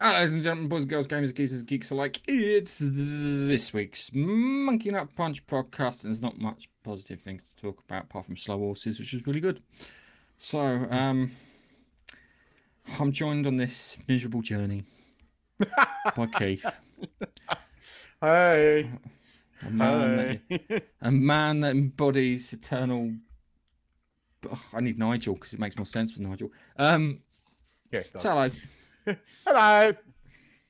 Hello, ladies and gentlemen, boys and girls, gamers, geezers, geeks alike. It's this week's Monkey Nut Punch podcast, and there's not much positive things to talk about apart from slow horses, which is really good. So, um, I'm joined on this miserable journey by Keith, Hey. a man, that, a man that embodies eternal. Ugh, I need Nigel because it makes more sense with Nigel. Um, Yeah, it does. so hello. Hello.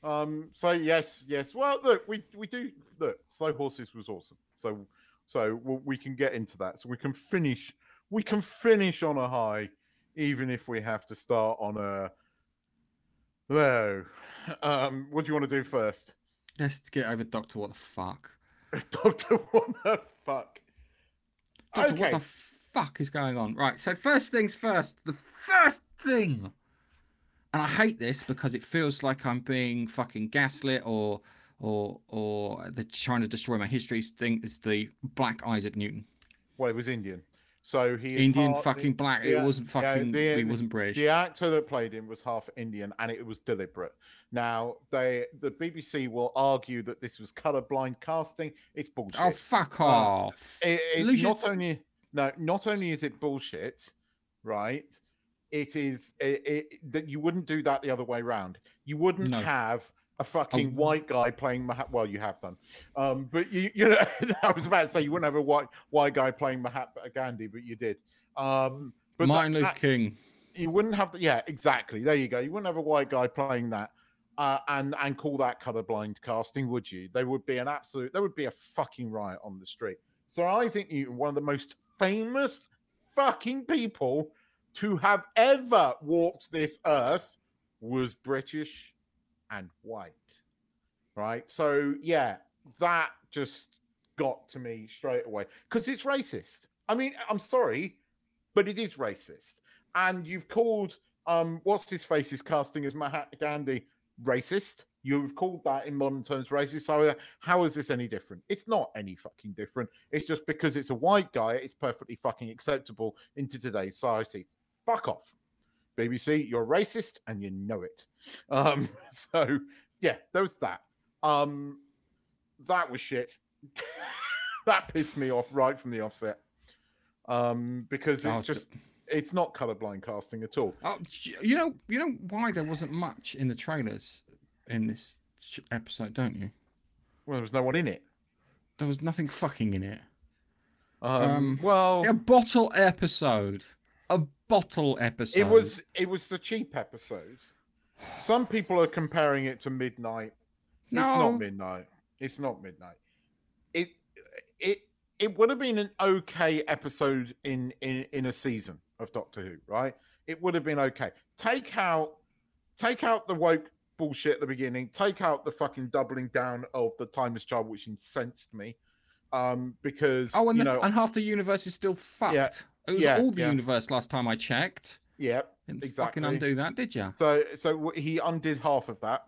Um. So yes, yes. Well, look, we we do look. Slow horses was awesome. So so we can get into that. So we can finish. We can finish on a high, even if we have to start on a low. Um. What do you want to do first, Let's get over Doctor. What the fuck? Doctor? What the fuck? Doctor, Okay. what the fuck is going on? Right, so first things first, the first thing. And I hate this because it feels like I'm being fucking gaslit or or or they're trying to destroy my history thing is the black Isaac Newton. Well, it was Indian. So he is Indian part- fucking black. yeah, it wasn't yeah, fucking the- he wasn't British. The actor that played him was half Indian, and it was deliberate. Now, they the BBC will argue that this was colorblind casting. It's bullshit. oh fuck off. It- it- not only no, not only is it bullshit, right? It is it, it, that you wouldn't do that the other way around. You wouldn't No. have a fucking Oh. white guy playing Mahat. Well, you have done, um, but you you know I was about to say you wouldn't have a white white guy playing Mahatma Gandhi, but you did. Um, but Martin Luther King. you wouldn't have the, yeah exactly there you go you wouldn't have a white guy playing that uh, and and call that colorblind casting would you there would be an absolute there would be a fucking riot on the street so I think newton one of the most famous fucking people to have ever walked this earth was british and white right so yeah that just got to me straight away because it's racist i mean i'm sorry but it is racist and you've called um what's his face is casting as Mahatma Gandhi racist. You've called that in modern terms racist. So uh, how is this any different? It's not any fucking different. It's just because it's a white guy, it's perfectly fucking acceptable into today's society. Fuck off. BBC, you're racist and you know it. Um, so yeah, there was that. Um, that was shit. that pissed me off right from the offset. Um, because Oh, it's just it's not colorblind casting at all. J- you know, you know why there wasn't much in the trailers in this episode, don't you? Well, there was no one in it. There was nothing fucking in it. Um, Um, well, A bottle episode. Bottle episode. it was it was the cheap episode. Some people are comparing it to Midnight. no. It's not Midnight. It's not Midnight. It it it would have been an okay episode in in in a season of Doctor Who, right? It would have been okay. Take out take out the woke bullshit at the beginning. Take out the fucking doubling down of the timeless child, which incensed me. Um, because Oh, and, you the, know, and half the universe is still fucked. It was Yeah, all the yeah. universe last time I checked. Yep. Didn't Exactly. fucking undo that, did you? So so he undid half of that.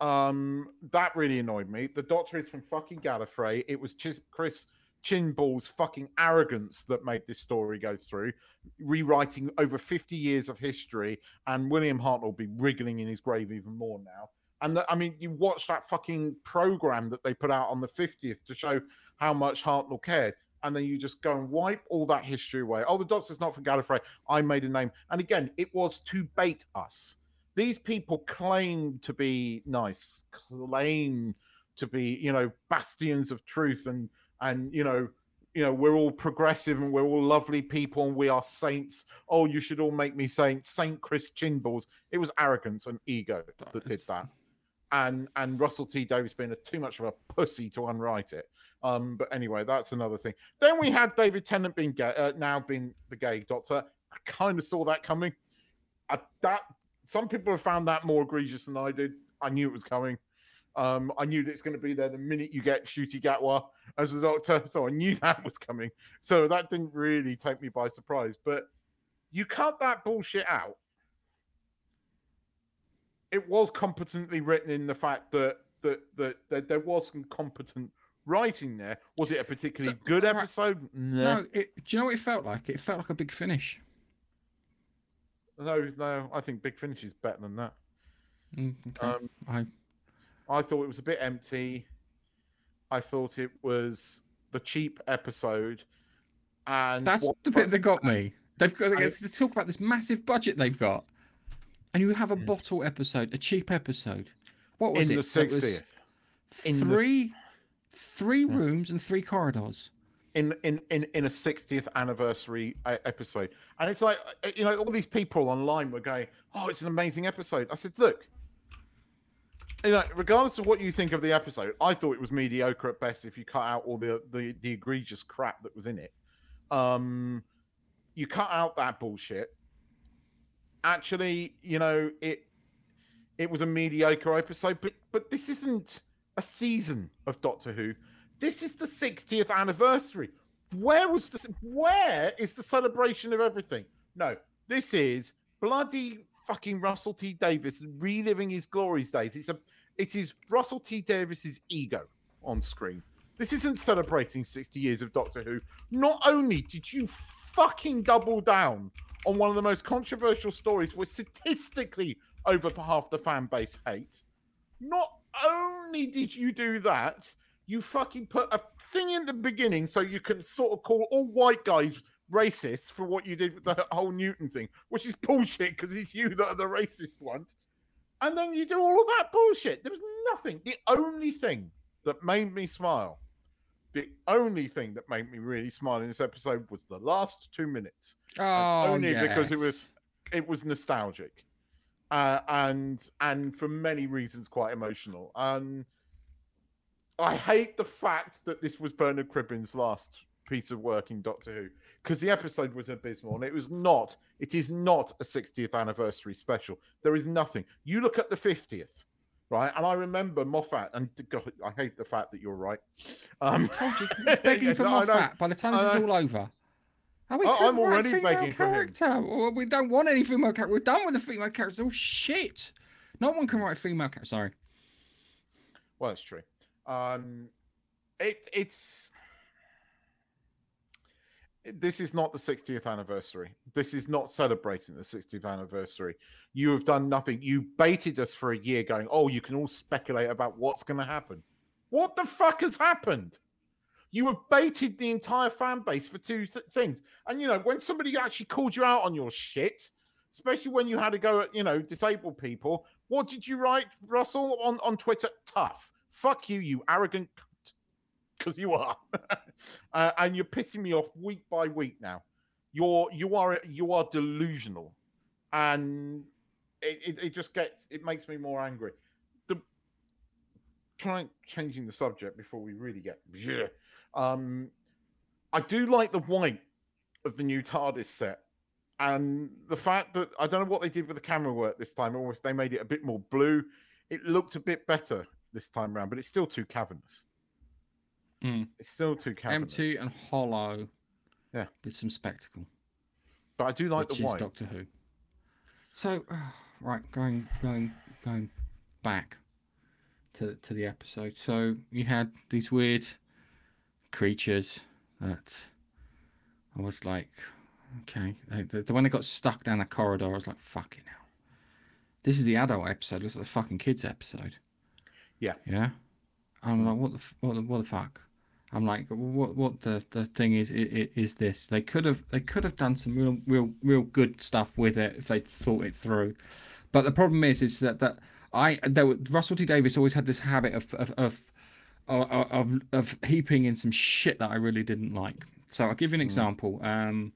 Um, that really annoyed me. The Doctor is from fucking Gallifrey. It was Chis- Chris Chibnall's fucking arrogance that made this story go through, rewriting over 50 years of history, and William Hartnell will be wriggling in his grave even more now. And the, I mean, you watch that fucking program that they put out on the 50th to show how much Hartnell cared. And then you just go and wipe all that history away. Oh, the Doctor's not from Gallifrey. I made a name. And again, it was to bait us. These people claim to be nice, claim to be, you know, bastions of truth and and you know, you know, we're all progressive and we're all lovely people and we are saints. Oh, you should all make me saints. Saint Chris Chibnalls. It was arrogance and ego that did that. And and Russell T Davies being a, too much of a pussy to unwrite it. Um, but anyway, that's another thing. Then we had David Tennant being gay, uh, now being the gay doctor. I kind of saw that coming. I, that some people have found that more egregious than I did. I knew it was coming. Um, I knew that it's going to be there the minute you get Ncuti Gatwa as the doctor, so I knew that was coming. So that didn't really take me by surprise. But you cut that bullshit out. It was competently written in the fact that that that, that there was some competent writing there. Was it a particularly Th- good right. episode? No, it, do you know what it felt like? It felt like a big finish. no, no. I think Big Finish is better than that. Mm, okay. Um, I I thought it was a bit empty. I thought it was the cheap episode, and that's the bit that got me. They've got to talk about this massive budget they've got, and you have a Mm. bottle episode, a cheap episode. What was in it? the That was sixtieth. in the- Three, three Yeah. rooms and three corridors. in in in in a 60th anniversary uh, episode and it's like uh, you know all these people online were going oh it's an amazing episode i said look you know regardless of what you think of the episode i thought it was mediocre at best if you cut out all the the, the egregious crap that was in it um you cut out that bullshit actually you know it it was a mediocre episode but but this isn't a season of doctor who this is the 60th anniversary. Where was this? Where is the celebration of everything? No, this is bloody fucking Russell T Davies reliving his glories days. It's a, it is Russell T Davies's ego on screen. This isn't celebrating 60 years of Doctor Who. Not only did you fucking double down on one of the most controversial stories, where statistically over half the fan base hate. Not only did you do that, you fucking put a thing in the beginning so you can sort of call all white guys racist for what you did with the whole Newton thing, which is bullshit because it's you that are the racist ones. And then you do all of that bullshit. There was nothing. The only thing that made me smile, the only thing that made me really smile in this episode was the last two minutes. Oh, only because it was it was nostalgic uh, and and for many reasons quite emotional. And i hate the fact that this was Bernard Cribbins' last piece of work in doctor who because the episode was abysmal and it was not it is not a 60th anniversary special. There is nothing. You look at the 50th right and i remember moffat and God, i hate the fact that you're right um Told you, begging Yeah, for no, Moffat. By the time this is all over, oh, I- I'm already begging for him. Well, we don't want any female character. We're done with the female characters. Oh shit! No one can write female character. Sorry. Well, that's true. Um, it it's this is not the 60th anniversary. This is not celebrating the 60th anniversary. You have done nothing. You baited us for a year, going, "Oh, you can all speculate about what's going to happen." What the fuck has happened? You have baited the entire fan base for two th- things. And you know, when somebody actually called you out on your shit, especially when you had to go at you know disabled people, what did you write, Russell, on on Twitter? Tough. Fuck you, you arrogant. Because you are, uh, and you're pissing me off week by week now. You're you are you are delusional, and it, it, it just gets it makes me more angry. The trying changing the subject before we really get. Um, I do like the white of the new TARDIS set, and the fact that I don't know what they did with the camera work this time, or if they made it a bit more blue. It looked a bit better this time around, but it's still too cavernous. Mm. It's still too cavernous. Empty and hollow. Yeah. With some spectacle. but I do like which the is white. Doctor Who. So, right, going going going back to to the episode. So you had these weird creatures that I was like, okay, they, the, the when they got stuck down the corridor, I was like, fucking hell. This is the adult episode. Looks like the fucking kids episode. Yeah. Yeah. I'm like, what the what the, what the fuck? I'm like, what what the, the thing is, is is this? They could have they could have done some real real real good stuff with it if they thought it through. But the problem is, is that that I there were, Russell T Davies always had this habit of of of of, of, of heaping in some shit that I really didn't like. So I'll give you an Mm. example. Um,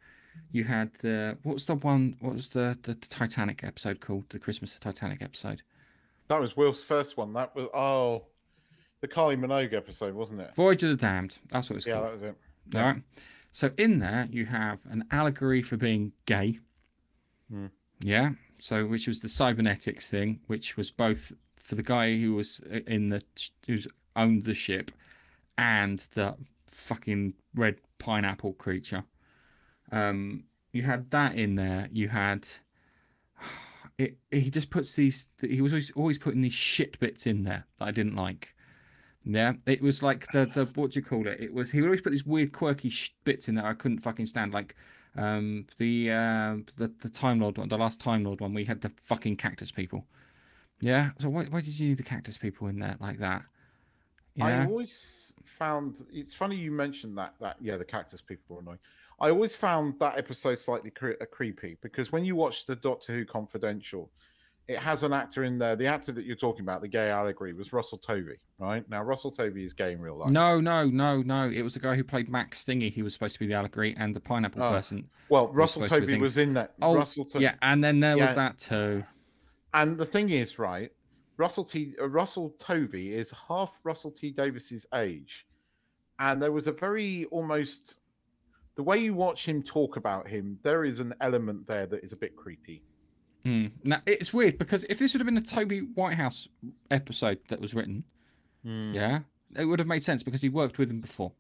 you had the what's the one? What was the, the the Titanic episode called? The Christmas Titanic episode. That was Will's first one. That was oh, the Kylie Minogue episode, wasn't it? Voyage of the Damned. That's what it's Yeah, called. that was it. All right. So in there you have an allegory for being gay. Hmm. Yeah. So which was the cybernetics thing, which was both for the guy who was in the who's owned the ship, and the fucking red pineapple creature. Um, you had that in there. You had. It, he just puts these. He was always, always putting these shit bits in there that I didn't like. Yeah, it was like the the what do you call it? It was he would always put these weird quirky sh- bits in there I couldn't fucking stand. Like um the uh, the the Time Lord one, the last Time Lord one. We had the fucking cactus people. Yeah. So why, why did you need the cactus people in there like that? I Yeah. always found it's funny you mentioned that that yeah the cactus people were annoying. I always found that episode slightly cre- creepy because when you watch the Doctor Who Confidential, it has an actor in there. The actor that you're talking about, the gay allegory, was Russell Tovey, right? Now Russell Tovey is gay in real life. No, no, no, no. It was the guy who played Max Stingy. He was supposed to be the allegory and the pineapple Oh. person. Well, Russell be Tovey was in that. Oh, Russell To- Yeah, and then there was that too. And the thing is, right, Russell T. Uh, Russell Tovey is half Russell T. Davies's age, and there was a very almost the way you watch him talk about him. There is an element there that is a bit creepy. Mm. Now it's weird because if this would have been a Toby Whithouse episode that was written, Hmm. yeah, it would have made sense because he worked with him before.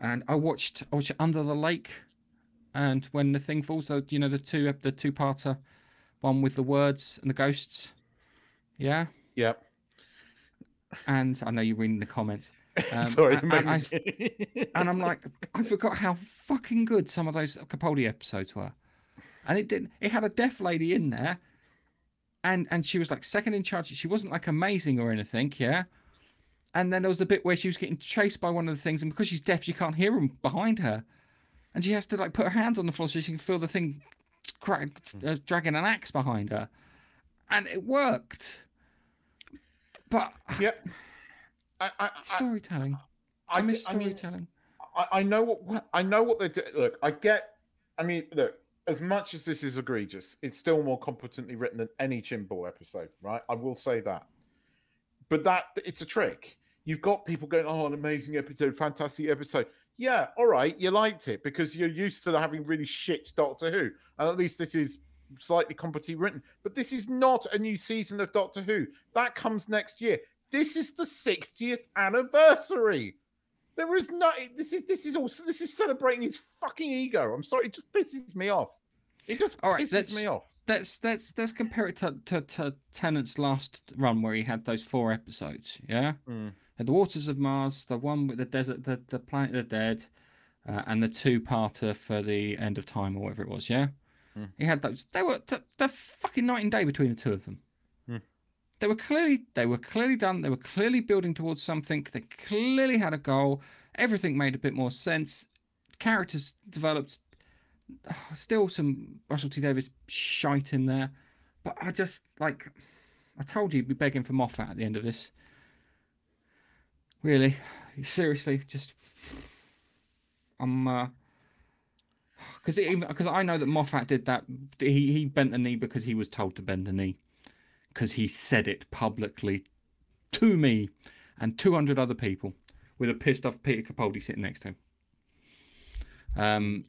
And I watched, I watched Under the Lake, and when the thing falls, you know the two, the two-parter, one with the words and the ghosts, yeah. Yep. And I know you're reading the comments, Um, Sorry, and- and me- and I'm like, I forgot how fucking good some of those Capaldi episodes were. And it didn't. It had a deaf lady in there, and and she was like second in charge. She wasn't like amazing or anything, yeah. And then there was a bit where she was getting chased by one of the things, and because she's deaf, she can't hear him behind her, and she has to like put her hands on the floor so she can feel the thing cra- uh, dragging an axe behind her, and it worked. But yep. I, I, storytelling, I, I miss I mean, storytelling. I, I know what I know what they do. Look, I get. I mean, look. As much as this is egregious, it's still more competently written than any Chibnall episode, right? I will say that. But that it's a trick. You've got people going, "Oh, an amazing episode, fantastic episode." Yeah, all right, you liked it because you're used to having really shit Doctor Who, and at least this is slightly competently written. But this is not a new season of Doctor Who. That comes next year. This is the 60th anniversary. There is not. This is this is also this is celebrating his fucking ego. I'm sorry, it just pisses me off. It just All right, pisses let's- me off. let's let's let's compare it to, to, to Tennant's last run where he had those four episodes. Yeah, Mm. the Waters of Mars, the one with the desert, the the Planet of the Dead, uh, and the two-parter for the End of Time or whatever it was. Yeah, Mm. he had those. They were the, the fucking night and day between the two of them. Mm. They were clearly they were clearly done. They were clearly building towards something. They clearly had a goal. Everything made a bit more sense. Characters developed still some Russell T Davies shite in there, but I just like I told you, you'd be begging for Moffat at the end of this. Really, seriously, just I'm uh because because I know that Moffat did that. He he bent the knee because he was told to bend the knee, because he said it publicly to me and 200 other people with a pissed off Peter Capaldi sitting next to him. Um,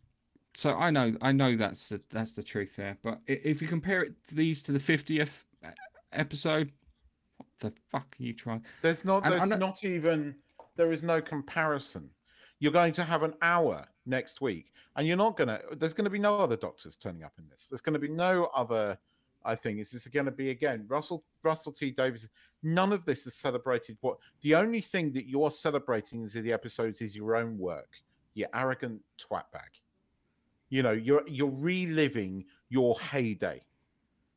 so I know I know that's the that's the truth there. But if you compare it these to the 50th uh, episode, what the fuck are you trying? There's not. There's and- not even. There is no comparison. You're going to have an hour next week, and you're not gonna. There's going to be no other doctors turning up in this. There's going to be no other. I think is just going to be again Russell Russell T Davies. None of this is celebrated. What the only thing that you're celebrating is the episodes is your own work. You arrogant twat twatbag. You know you're you're reliving your heyday.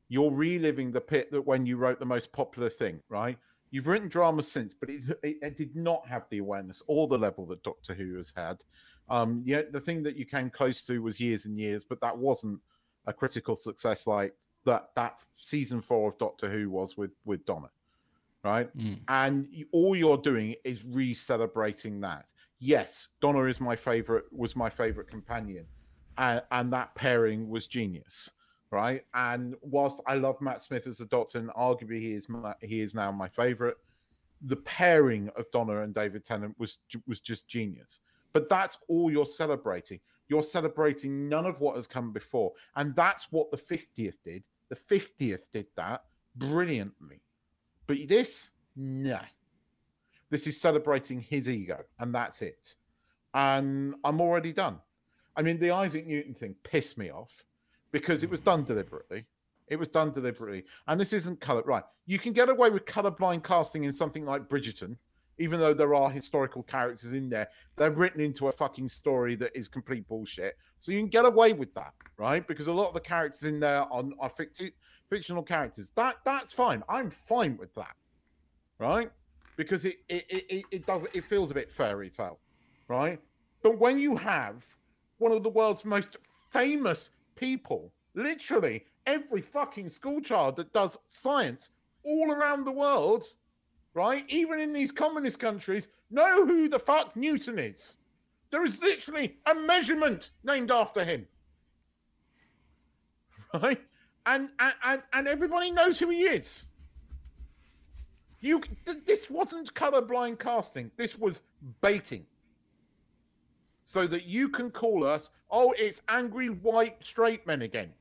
You're reliving the pit that when you wrote the most popular thing, right? You've written drama since, but it, it, it did not have the awareness or the level that Doctor Who has had. Um, yeah, the thing that you came close to was years and years, but that wasn't a critical success like that. That season four of Doctor Who was with with Donna, right? Mm. and you, all you're doing is re-celebrating that. Yes, Donna is my favorite. Was my favorite companion, and, and that pairing was genius, right? And whilst I love Matt Smith as a Doctor, and arguably he is my, he is now my favorite, the pairing of Donna and David Tennant was was just genius. But that's all you're celebrating. You're celebrating none of what has come before, and that's what the 50th did. The 50th did that brilliantly. But this, no. This is celebrating his ego, and that's it. And I'm already done. I mean, the Isaac Newton thing pissed me off because it was mm. done deliberately. It was done deliberately. And this isn't color right. You can get away with colorblind casting in something like Bridgerton. even though there are historical characters in there, they're written into a fucking story that is complete bullshit. So you can get away with that, right? Because a lot of the characters in there are, are ficti- fictional characters. That that's fine. I'm fine with that, right? Because it it it, it does it feels a bit fairy tale, right? But when you have one of the world's most famous people, literally every fucking school child that does science all around the world right? Even in these communist countries, know who the fuck Newton is. There is literally a measurement named after him. Right? And and and everybody knows who he is. You this wasn't colorblind casting. This was baiting. So that you can call us, oh, it's angry white straight men again.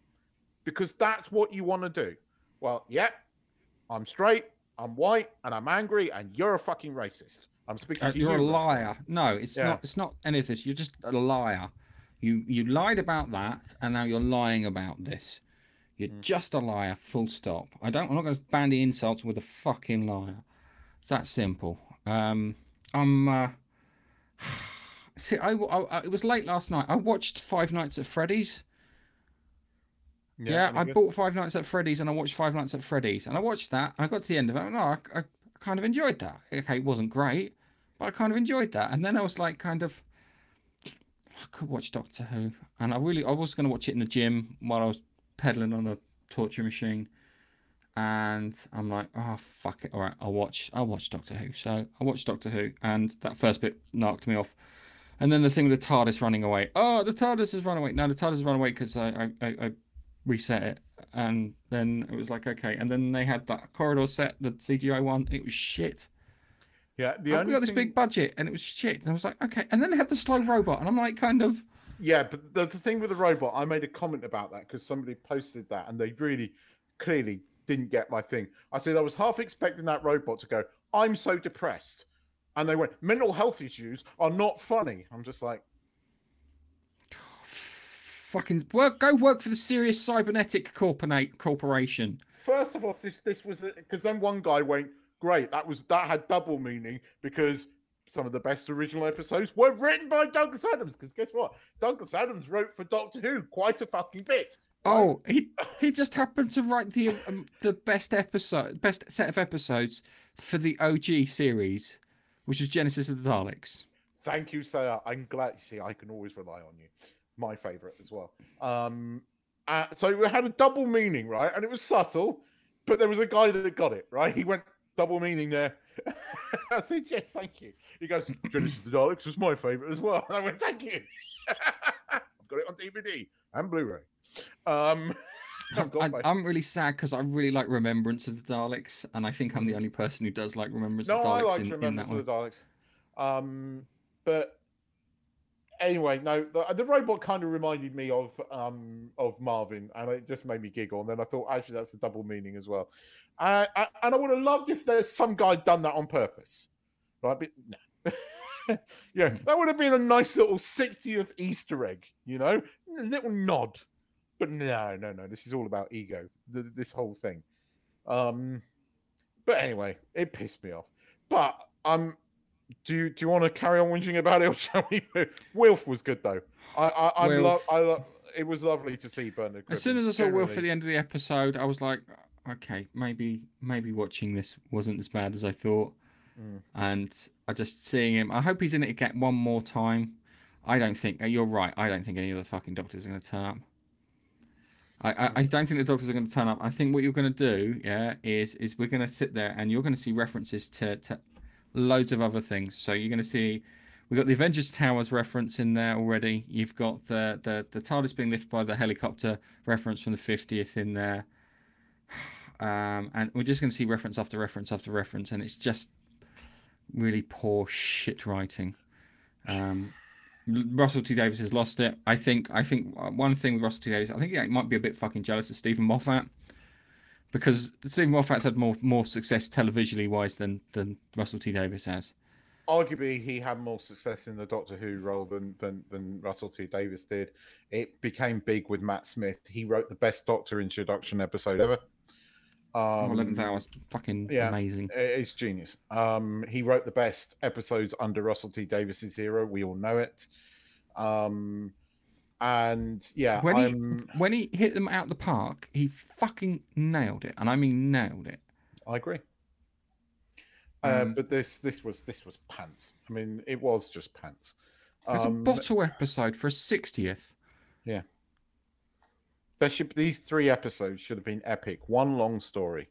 Because that's what you want to do. Well, yep, I'm straight, I'm white and I'm angry, and you're a fucking racist. I'm speaking. Uh, to you're you, a liar. No, it's Yeah. not. It's not any of this. You're just a liar. You you lied about that, and now you're lying about this. You're Mm. just a liar. Full stop. I don't. I'm not going to bandy insults with a fucking liar. It's that simple. Um, I'm. Uh, see, I, I, it was late last night. I watched Five Nights at Freddy's. Yeah, any I good? bought Five Nights at Freddy's and I watched Five Nights at Freddy's and I watched that and I got to the end of it. And, oh, I, I kind of enjoyed that. Okay, it wasn't great, but I kind of enjoyed that. And then I was like, kind of, I could watch Doctor Who, and I really, I was going to watch it in the gym while I was pedaling on a torture machine. And I'm like, oh fuck it, all right, I'll watch, I'll watch Doctor Who. So I watched Doctor Who, and that first bit knocked me off. And then the thing with the TARDIS running away. Oh, the TARDIS has run away. No, the TARDIS has run away because I, I, I, I reset it, and then it was like okay. And then they had that corridor set, the CGI one. It was shit. Yeah, the we got this thing- big budget, and it was shit. And I was like, okay. And then they had the slow robot, and I'm like, kind of. Yeah, but the, the thing with the robot, I made a comment about that because somebody posted that and they really clearly didn't get my thing. I said I was half expecting that robot to go, I'm so depressed. And they went, mental health issues are not funny. I'm just like, Fucking work, go work for the Sirius Cybernetic Corporate Corporation. first of all, this this was because then one guy went, great, that was that had double meaning because some of the best original episodes were written by Douglas Adams. Because guess what? Douglas Adams wrote for Doctor Who quite a fucking bit. Oh, he he just happened to write the um, the best episode, best set of episodes for the OG series, which was Genesis of the Daleks. Thank you, Sarah. I'm glad. You see, I can always rely on you. My favorite as well. Um, uh, so it had a double meaning, right? And it was subtle, but there was a guy that got it, right? He went double meaning there. I said, yes, thank you. He goes, Genesis of the Daleks was my favorite as well. I went, thank you. I've got it on DVD and Blu-ray. Um, I've got I, I'm really sad because I really like Remembrance of the Daleks, and I think I'm the only person who does like Remembrance no, of the I Daleks like in, in Remembrance that of the Daleks. Um, but anyway, no, the, the robot kind of reminded me of um of Marvin, and it just made me giggle. And then I thought, actually, that's a double meaning as well. Uh, I- and I would have loved if there's some guy done that on purpose, right? But no. yeah, Hmm. that would have been a nice little 60th Easter egg, you know, a little nod. But no, no, no. This is all about ego. th- This whole thing. Um, but anyway, it pissed me off. But um, do you do you want to carry on whinging about it, or shall we? Wilf was good though. I I, I love Wilf. I love. It was lovely to see Bernard. As soon as I saw Wilf at the end of the episode, I was like, okay, maybe maybe watching this wasn't as bad as I thought. Mm. And I just seeing him. I hope he's in it again one more time. I don't think you're right. I don't think any of the fucking doctors are going to turn up. I, I, don't think the doctors are going to turn up. I think what you're going to do, yeah, is is we're going to sit there and you're going to see references to, to loads of other things. So you're going to see we've got the Avengers Towers reference in there already. You've got the the the TARDIS being lifted by the helicopter reference from the 50th in there. Um, and we're just going to see reference after reference after reference, and it's just really poor shit writing. Um, Russell T Davies has lost it. I think. I think uh, one thing with Russell T Davies, I think he might be a bit fucking jealous of Steven Moffat because Steven Moffat's had more more success televisually wise than than Russell T Davies has. arguably he had more success in the Doctor Who role than, than than Russell T Davies did. It became big with Matt Smith. He wrote the best Doctor introduction episode ever. Um, Eleventh hour is fucking yeah. amazing. It's genius. Um, he wrote the best episodes under Russell T Davies's era. We all know it. Um, and yeah, When he when he hit them out the park, he fucking nailed it, and I mean nailed it. I agree. Uh, Um, but this this was this was pants. I mean, it was just pants. It's a Um, bottle episode for a sixtieth. There should these three episodes should have been epic. One long story.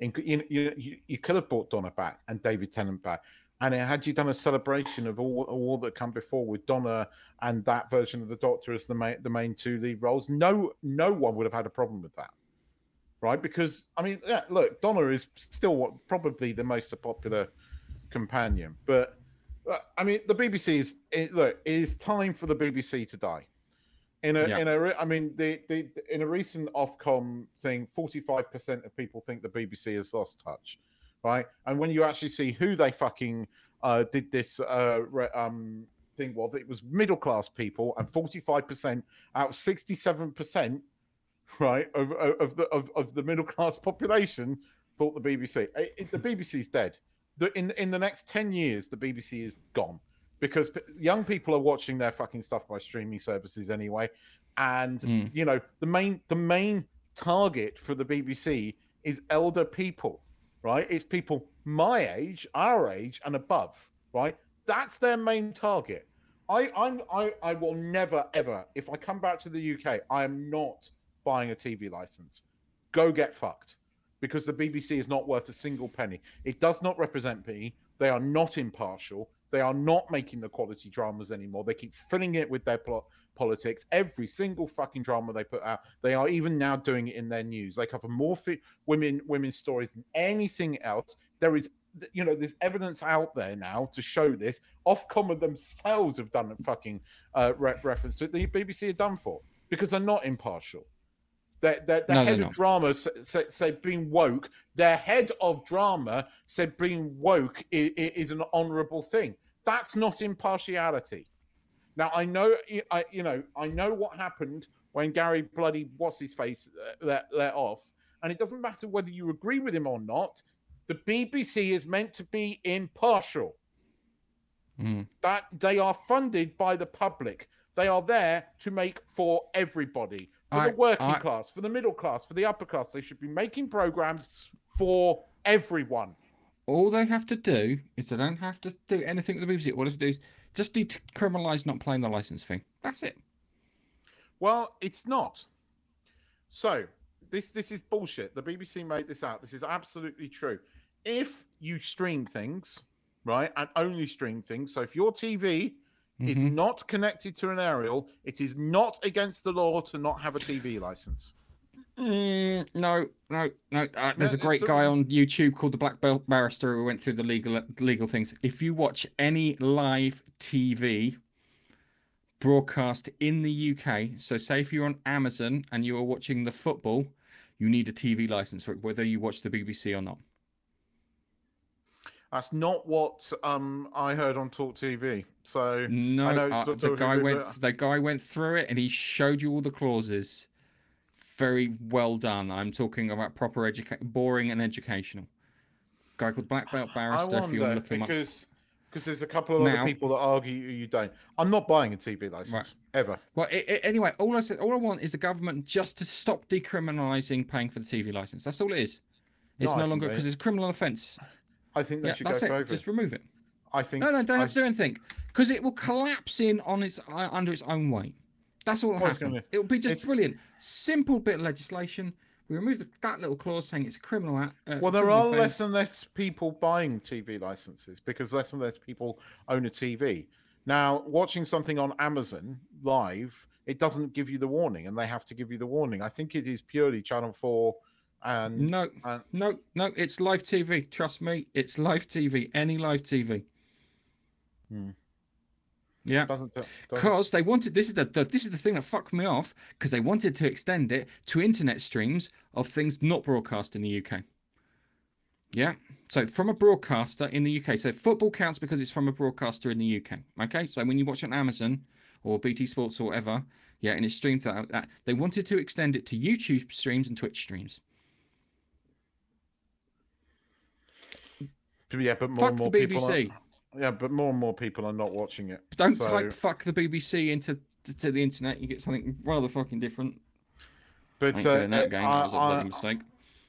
In, you, you, you, could have brought Donna back and David Tennant back, and had you done a celebration of all all that come before with Donna and that version of the Doctor as the main the main two lead roles, no no one would have had a problem with that, right? Because I mean, yeah, look, Donna is still what, probably the most popular companion, but uh, I mean, the BBC is it, look. It is time for the BBC to die in a Yeah. in a re- I mean the, the in a recent Ofcom thing, forty five percent of people think the BBC has lost touch, right? And when you actually see who they fucking uh, did this uh, re- um thing, well, it was middle class people, and forty five percent out of sixty seven percent, right, of, of of the of, of the middle class population thought the BBC. It- it- the BBC's dead. The, in in the next ten years, the BBC is gone because p- young people are watching their fucking stuff by streaming services anyway. And Mm. you know the main the main target for the bbc is elder people right? It's people my age our age and above right? That's their main target. I i'm i, I will never ever if i come back to the uk i am not buying a tv license. Go get fucked because the bbc is not worth a single penny. It does not represent me. They are not impartial they are not making the quality dramas anymore. They keep filling it with their plot politics. Every single fucking drama they put out, they are even now doing it in their news. They cover more fi- women women's stories than anything else. There is, you know, there's evidence out there now to show this. Ofcom themselves have done a fucking uh, re- reference to it. The BBC are done for because they're not impartial. Their, their, their No, they're head of not. drama said, said, said being woke. Their head of drama said being woke is, is an honourable thing. That's not impartiality. Now I know, I you know, I know what happened when Gary bloody what's his face uh, let let off, and it doesn't matter whether you agree with him or not. The BBC is meant to be impartial. Mm. That they are funded by the public. They are there to make for everybody, for I- the working I- class, for the middle class, for the upper class. They should be making programs for everyone. All they have to do is they don't have to do anything with the BBC. All they have to do is just decriminalise not playing the license fee. That's it. Well, it's not. So this this is bullshit. The BBC made this out. This is absolutely true. If you stream things, right, and only stream things, so if your TV is Mhm. not connected to an aerial, it is not against the law to not have a TV license. Mm, no, no, no. Uh, there's a great guy on YouTube called the Black Belt Barrister who went through the legal legal things. If you watch any live TV broadcast in the UK, so say if you're on Amazon and you are watching the football, you need a TV license for it, whether you watch the BBC or not. That's not what um I heard on Talk TV. So No, know uh, the guy went. The guy went through it and he showed you all the clauses. Very well done. I'm talking about proper education, boring and educational. Guy called Black Belt Barrister. If you want to look him up, because because there's a couple of Now- other people that argue you don't. I'm not buying a TV license ever. Well, i i anyway, all I said, all I want is the government just to stop decriminalising paying for the TV license. That's all it is. It's No, I no think longer they- because it's a criminal offence. I think they Yeah, should that's go it. Just remove it. I think No, no, don't I- have to do anything because it will collapse in on its uh, under its own weight. That's all will Well, it's happen. gonna- It'll be just it's- brilliant. Simple bit of legislation. We remove the, that little clause saying it's a criminal. act- Uh, Well, there are less and less people buying TV licenses because less and less people own a TV. Now, watching something on Amazon live, it doesn't give you the warning, and they have to give you the warning. I think it is purely Channel Four and No. and No, no, it's live TV. Trust me, it's live TV. Any live TV. Hmm. Yeah. doesn't, Because they wanted this is the, the this is the thing that fucked me off because they wanted to extend it to internet streams of things not broadcast in the UK. Yeah. So from a broadcaster in the UK. So football counts because it's from a broadcaster in the UK. Okay. So when you watch on Amazon or BT Sports or whatever, yeah, and it's streamed out, that they wanted to extend it to YouTube streams and Twitch streams. Yeah, but more Fuck and the more people. BBC. Are, yeah, but more and more people are not watching it. Don't So- type "fuck the BBC" into to, to the internet. You get something rather fucking different. But Ain't uh, that game. I- That was a I- bloody mistake.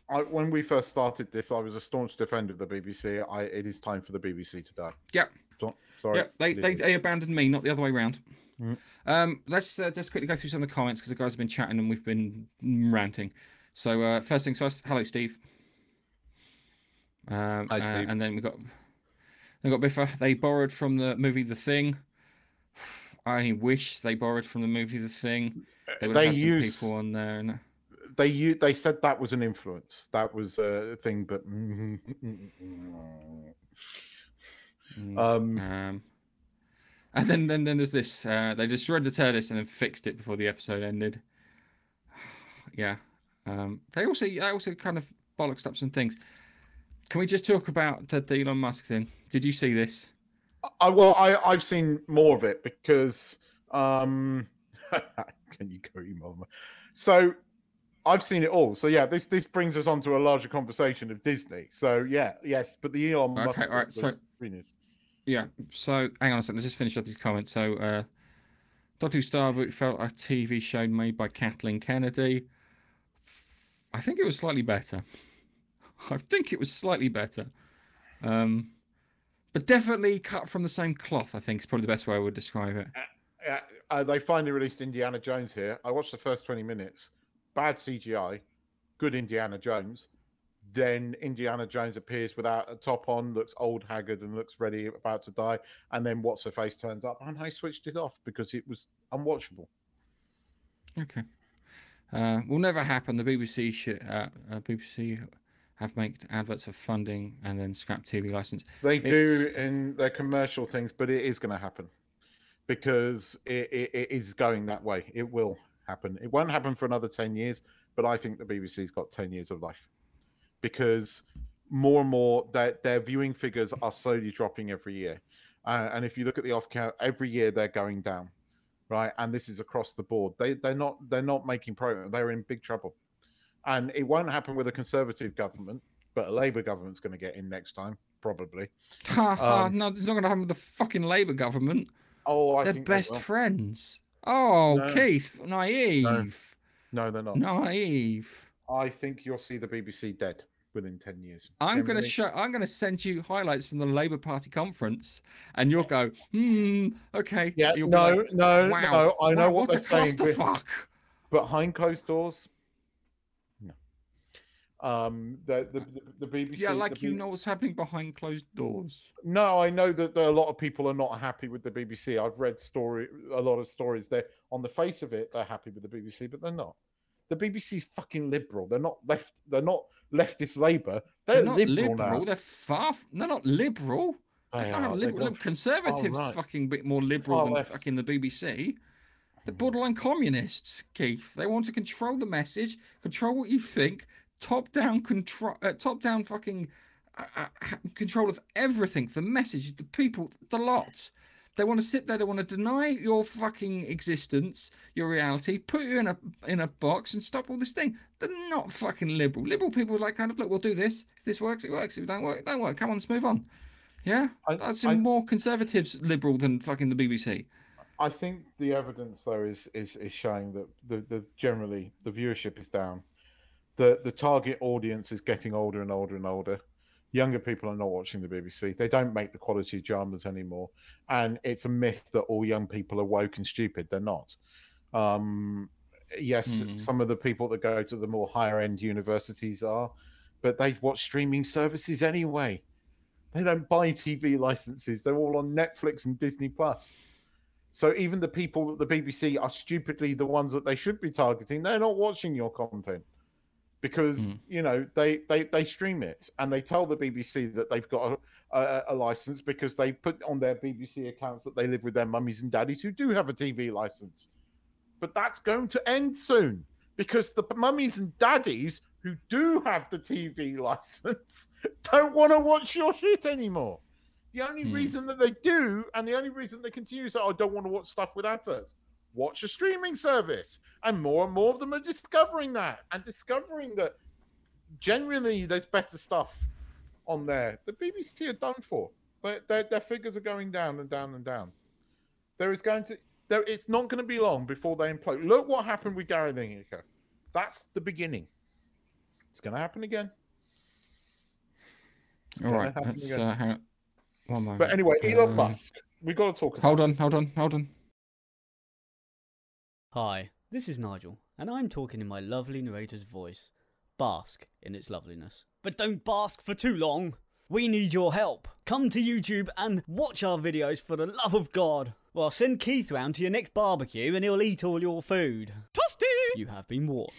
I, when we first started this, I was a staunch defender of the BBC. I, it is time for the BBC to die. Yep. So- sorry. Yep, they, they they abandoned me, not the other way around. Mhm. Um, let's uh, just quickly go through some of the comments because the guys have been chatting and we've been ranting. So uh, first things first, hello Steve. Um, Hi, uh, Steve. and then we've got we got Biffa. They borrowed from the movie The Thing. I only wish they borrowed from the movie The Thing. They They had some use people on there. And... they u- they said that was an influence. That was a thing, but Mm. um, Um, and then, then, then there's this. Uh, they destroyed the TARDIS and then fixed it before the episode ended. yeah. Um, they also, they also kind of bollocksed up some things. Can we just talk about the, the Elon Musk thing? Did you see this? I well, I I've seen more of it because um, can you go email me? So I've seen it all. So yeah, this this brings us on to a larger conversation of Disney. So yeah, yes, but the Elon Musk Okay, all right, so-. Yeah. So hang on a second. Let's just finish off these comments. So, uh, Doctor Who Starbook felt a TV show made by Kathleen Kennedy. I think it was slightly better. I think it was slightly better. Um, but definitely cut from the same cloth. I think is probably the best way I would describe it. Yeah, uh, they finally released Indiana Jones here. I watched the first 20 minutes. Bad CGI, good Indiana Jones. Then Indiana Jones appears without a top on, looks old, haggard, and looks ready, about to die. And then what's her face turns up, and I switched it off because it was unwatchable. Okay. Uh, will never happen. The BBC should, uh, uh, BBC have made adverts for funding and then scrap TV license. They do in their commercial things, but it is going to happen because it, it, it is going that way. It will happen. It won't happen for another 10 years, but I think the BBC's got 10 years of life because more and more their, their viewing figures are slowly dropping every year. Uh, and if you look at the Ofcom, every year they're going down, right? And this is across the board. They they're not they're not making progress. They're in big trouble, and it won't happen with a conservative government, but a Labour government's going to get in next time, probably. Um, no, it's not going to happen with the fucking Labour government. Oh, I They're think they best will. friends. Oh, No. Keith, naive, No, they're not. naive. I think you'll see the BBC dead within ten years. I'm going to show. I'm going to send you highlights from the Labour Party conference, and you'll go, hmm, okay. Yeah, You'll no, like, no, wow, no. I know wow, what what they're saying. but clusterfuck. Behind closed doors, no. Um, the the the, the BBC. Yeah, like you know what's happening behind closed doors. No, I know that there, a lot of people are not happy with the BBC. I've read story a lot of stories. They're on the face of it, they're happy with the BBC, but they're not. The BBC's fucking liberal. They're not left. They're not leftist Labour. They're, They're not liberal, liberal. They're far. f- They're not liberal. That's They not how liberal. gone Conservatives right. fucking bit more liberal Far than left. fucking the BBC. They're borderline communists, Keith. They want to control the message, control what you think, top down control, uh, top down fucking uh, uh, control of everything. The message, the people, the lot. They want to sit there. They want to deny your fucking existence, your reality, put you in a in a box, and stop all this thing. They're not fucking liberal. Liberal people are like kind of look. We'll do this. If this works, it works. If it don't work, it don't work. Come on, let's move on. Yeah, I- that's I- more conservatives liberal than fucking the BBC. I think the evidence though is is is showing that the, the generally the viewership is down. The the target audience is getting older and older and older. Younger people are not watching the BBC. They don't make the quality dramas anymore. And it's a myth that all young people are woke and stupid. They're not. Um yes, Hmm. some of the people that go to the more higher end universities are, but they watch streaming services anyway. They don't buy TV licenses. They're all on Netflix and Disney Plus. So even the people that the BBC are stupidly the ones that they should be targeting, they're not watching your content because Mm. you know they, they they stream it and they tell the BBC that they've got a, a, a license because they put on their BBC accounts that they live with their mummies and daddies who do have a TV license. But that's going to end soon because the mummies and daddies who do have the TV license don't want to watch your shit anymore. The only Hmm. reason that they do, and the only reason they continue to say, I don't want to watch stuff with adverts, watch a streaming service. And more and more of them are discovering that and discovering that genuinely there's better stuff on there, the BBC are done for. Their, their, their figures are going down and down and down. There is going to there. It's not going to be long before they implode. Look what happened with Gary Lineker. That's the beginning. It's going to happen again. All right, gonna right, happen let's again. uh, hang on. one moment. But anyway, Elon Uh, Musk. We got to talk. About Hold on, this. hold on, hold on. Hi, this is Nigel, and I'm talking in my lovely narrator's voice. Bask in its loveliness. But don't bask for too long! We need your help! Come to YouTube and watch our videos for the love of God! Well, send Keith round to your next barbecue and he'll eat all your food. Toasty! You have been warned.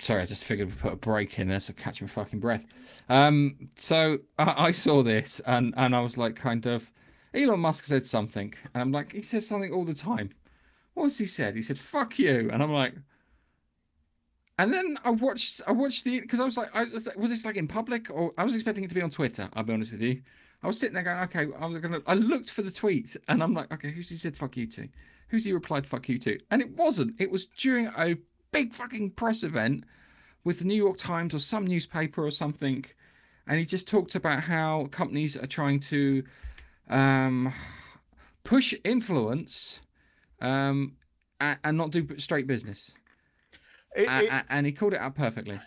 Sorry, I just figured we'd put a break in there so catch my fucking breath. Um, so I, saw this, and and I saw this and was he said? He said, "Fuck you," and I'm like, and then I watched, I watched the because I was like, I was, was this like in public or I was expecting it to be on Twitter. I'll be honest with you. I was sitting there going, okay, I was gonna, I looked for the tweets and I'm like, okay, who's he said "fuck you" to? Who's he replied "fuck you" to? And it wasn't. It was during a big fucking press event with the New York Times or some newspaper or something, and he just talked about how companies are trying to um, push influence um, and, and not do straight business. It- A- it- and he called it out perfectly.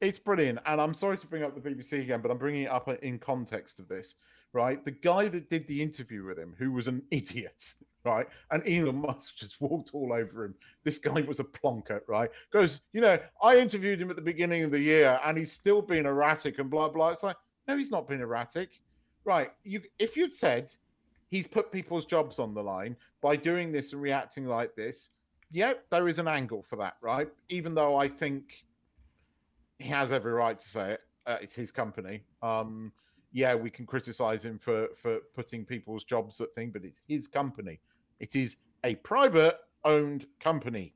It's brilliant. And I'm sorry to bring up the BBC again, but I'm bringing it up in context of this, right? The guy that did the interview with him, who was an idiot, right? And Elon Musk just walked all over him. This guy was a plonker, right? Goes, you know, I interviewed him at the beginning of the year and he's still being erratic and blah, blah. It's like, no, he's not been erratic. Right. You if you'd said he's put people's jobs on the line by doing this and reacting like this, Yep, there is an angle for that, right? Even though I think he has every right to say it. Uh, it's his company. Um, yeah, we can criticize him for for putting people's jobs at thing, but it's his company. It is a private owned company,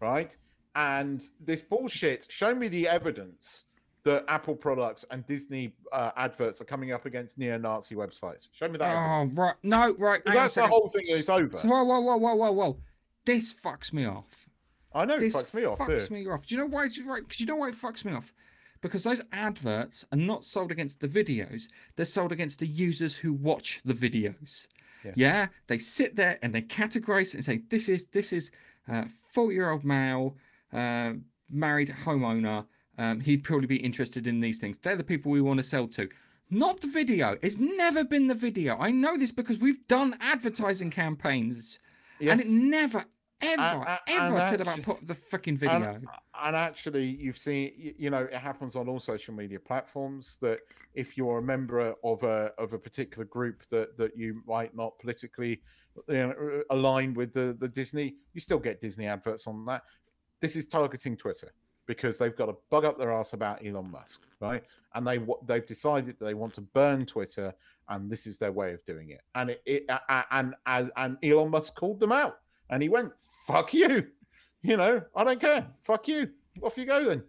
right? And this bullshit. Show me the evidence that Apple products and Disney uh, adverts are coming up against neo-Nazi websites. Show me that. evidence. Oh right, no, right. a That's the whole thing. Is over. Whoa, whoa, whoa, whoa, whoa, whoa! This fucks me off. I know it this fucks me off. Fucks too. me off. Do you know why? It's right. Because you know why it fucks me off. Because those adverts are not sold against the videos; they're sold against the users who watch the videos. Yeah. Yeah, they sit there and they categorize it and say, "This is this is uh, forty-year-old male, uh, married homeowner. Um, he'd probably be interested in these things. They're the people we want to sell to." Not the video. It's never been the video. I know this because we've done advertising campaigns, and it never, ever, ever and said about put the fucking video. And, and actually, you've seen, you know, it happens on all social media platforms that if you're a member of a of a particular group that that you might not politically you know, align with the the Disney, you still get Disney adverts on that. This is targeting Twitter because they've got to bug up their ass about Elon Musk, right? And they they've decided that they want to burn Twitter, and this is their way of doing it. And it, it and as and Elon Musk called them out, and he went, "Fuck you." you know, I don't care. Fuck you. Off you go then.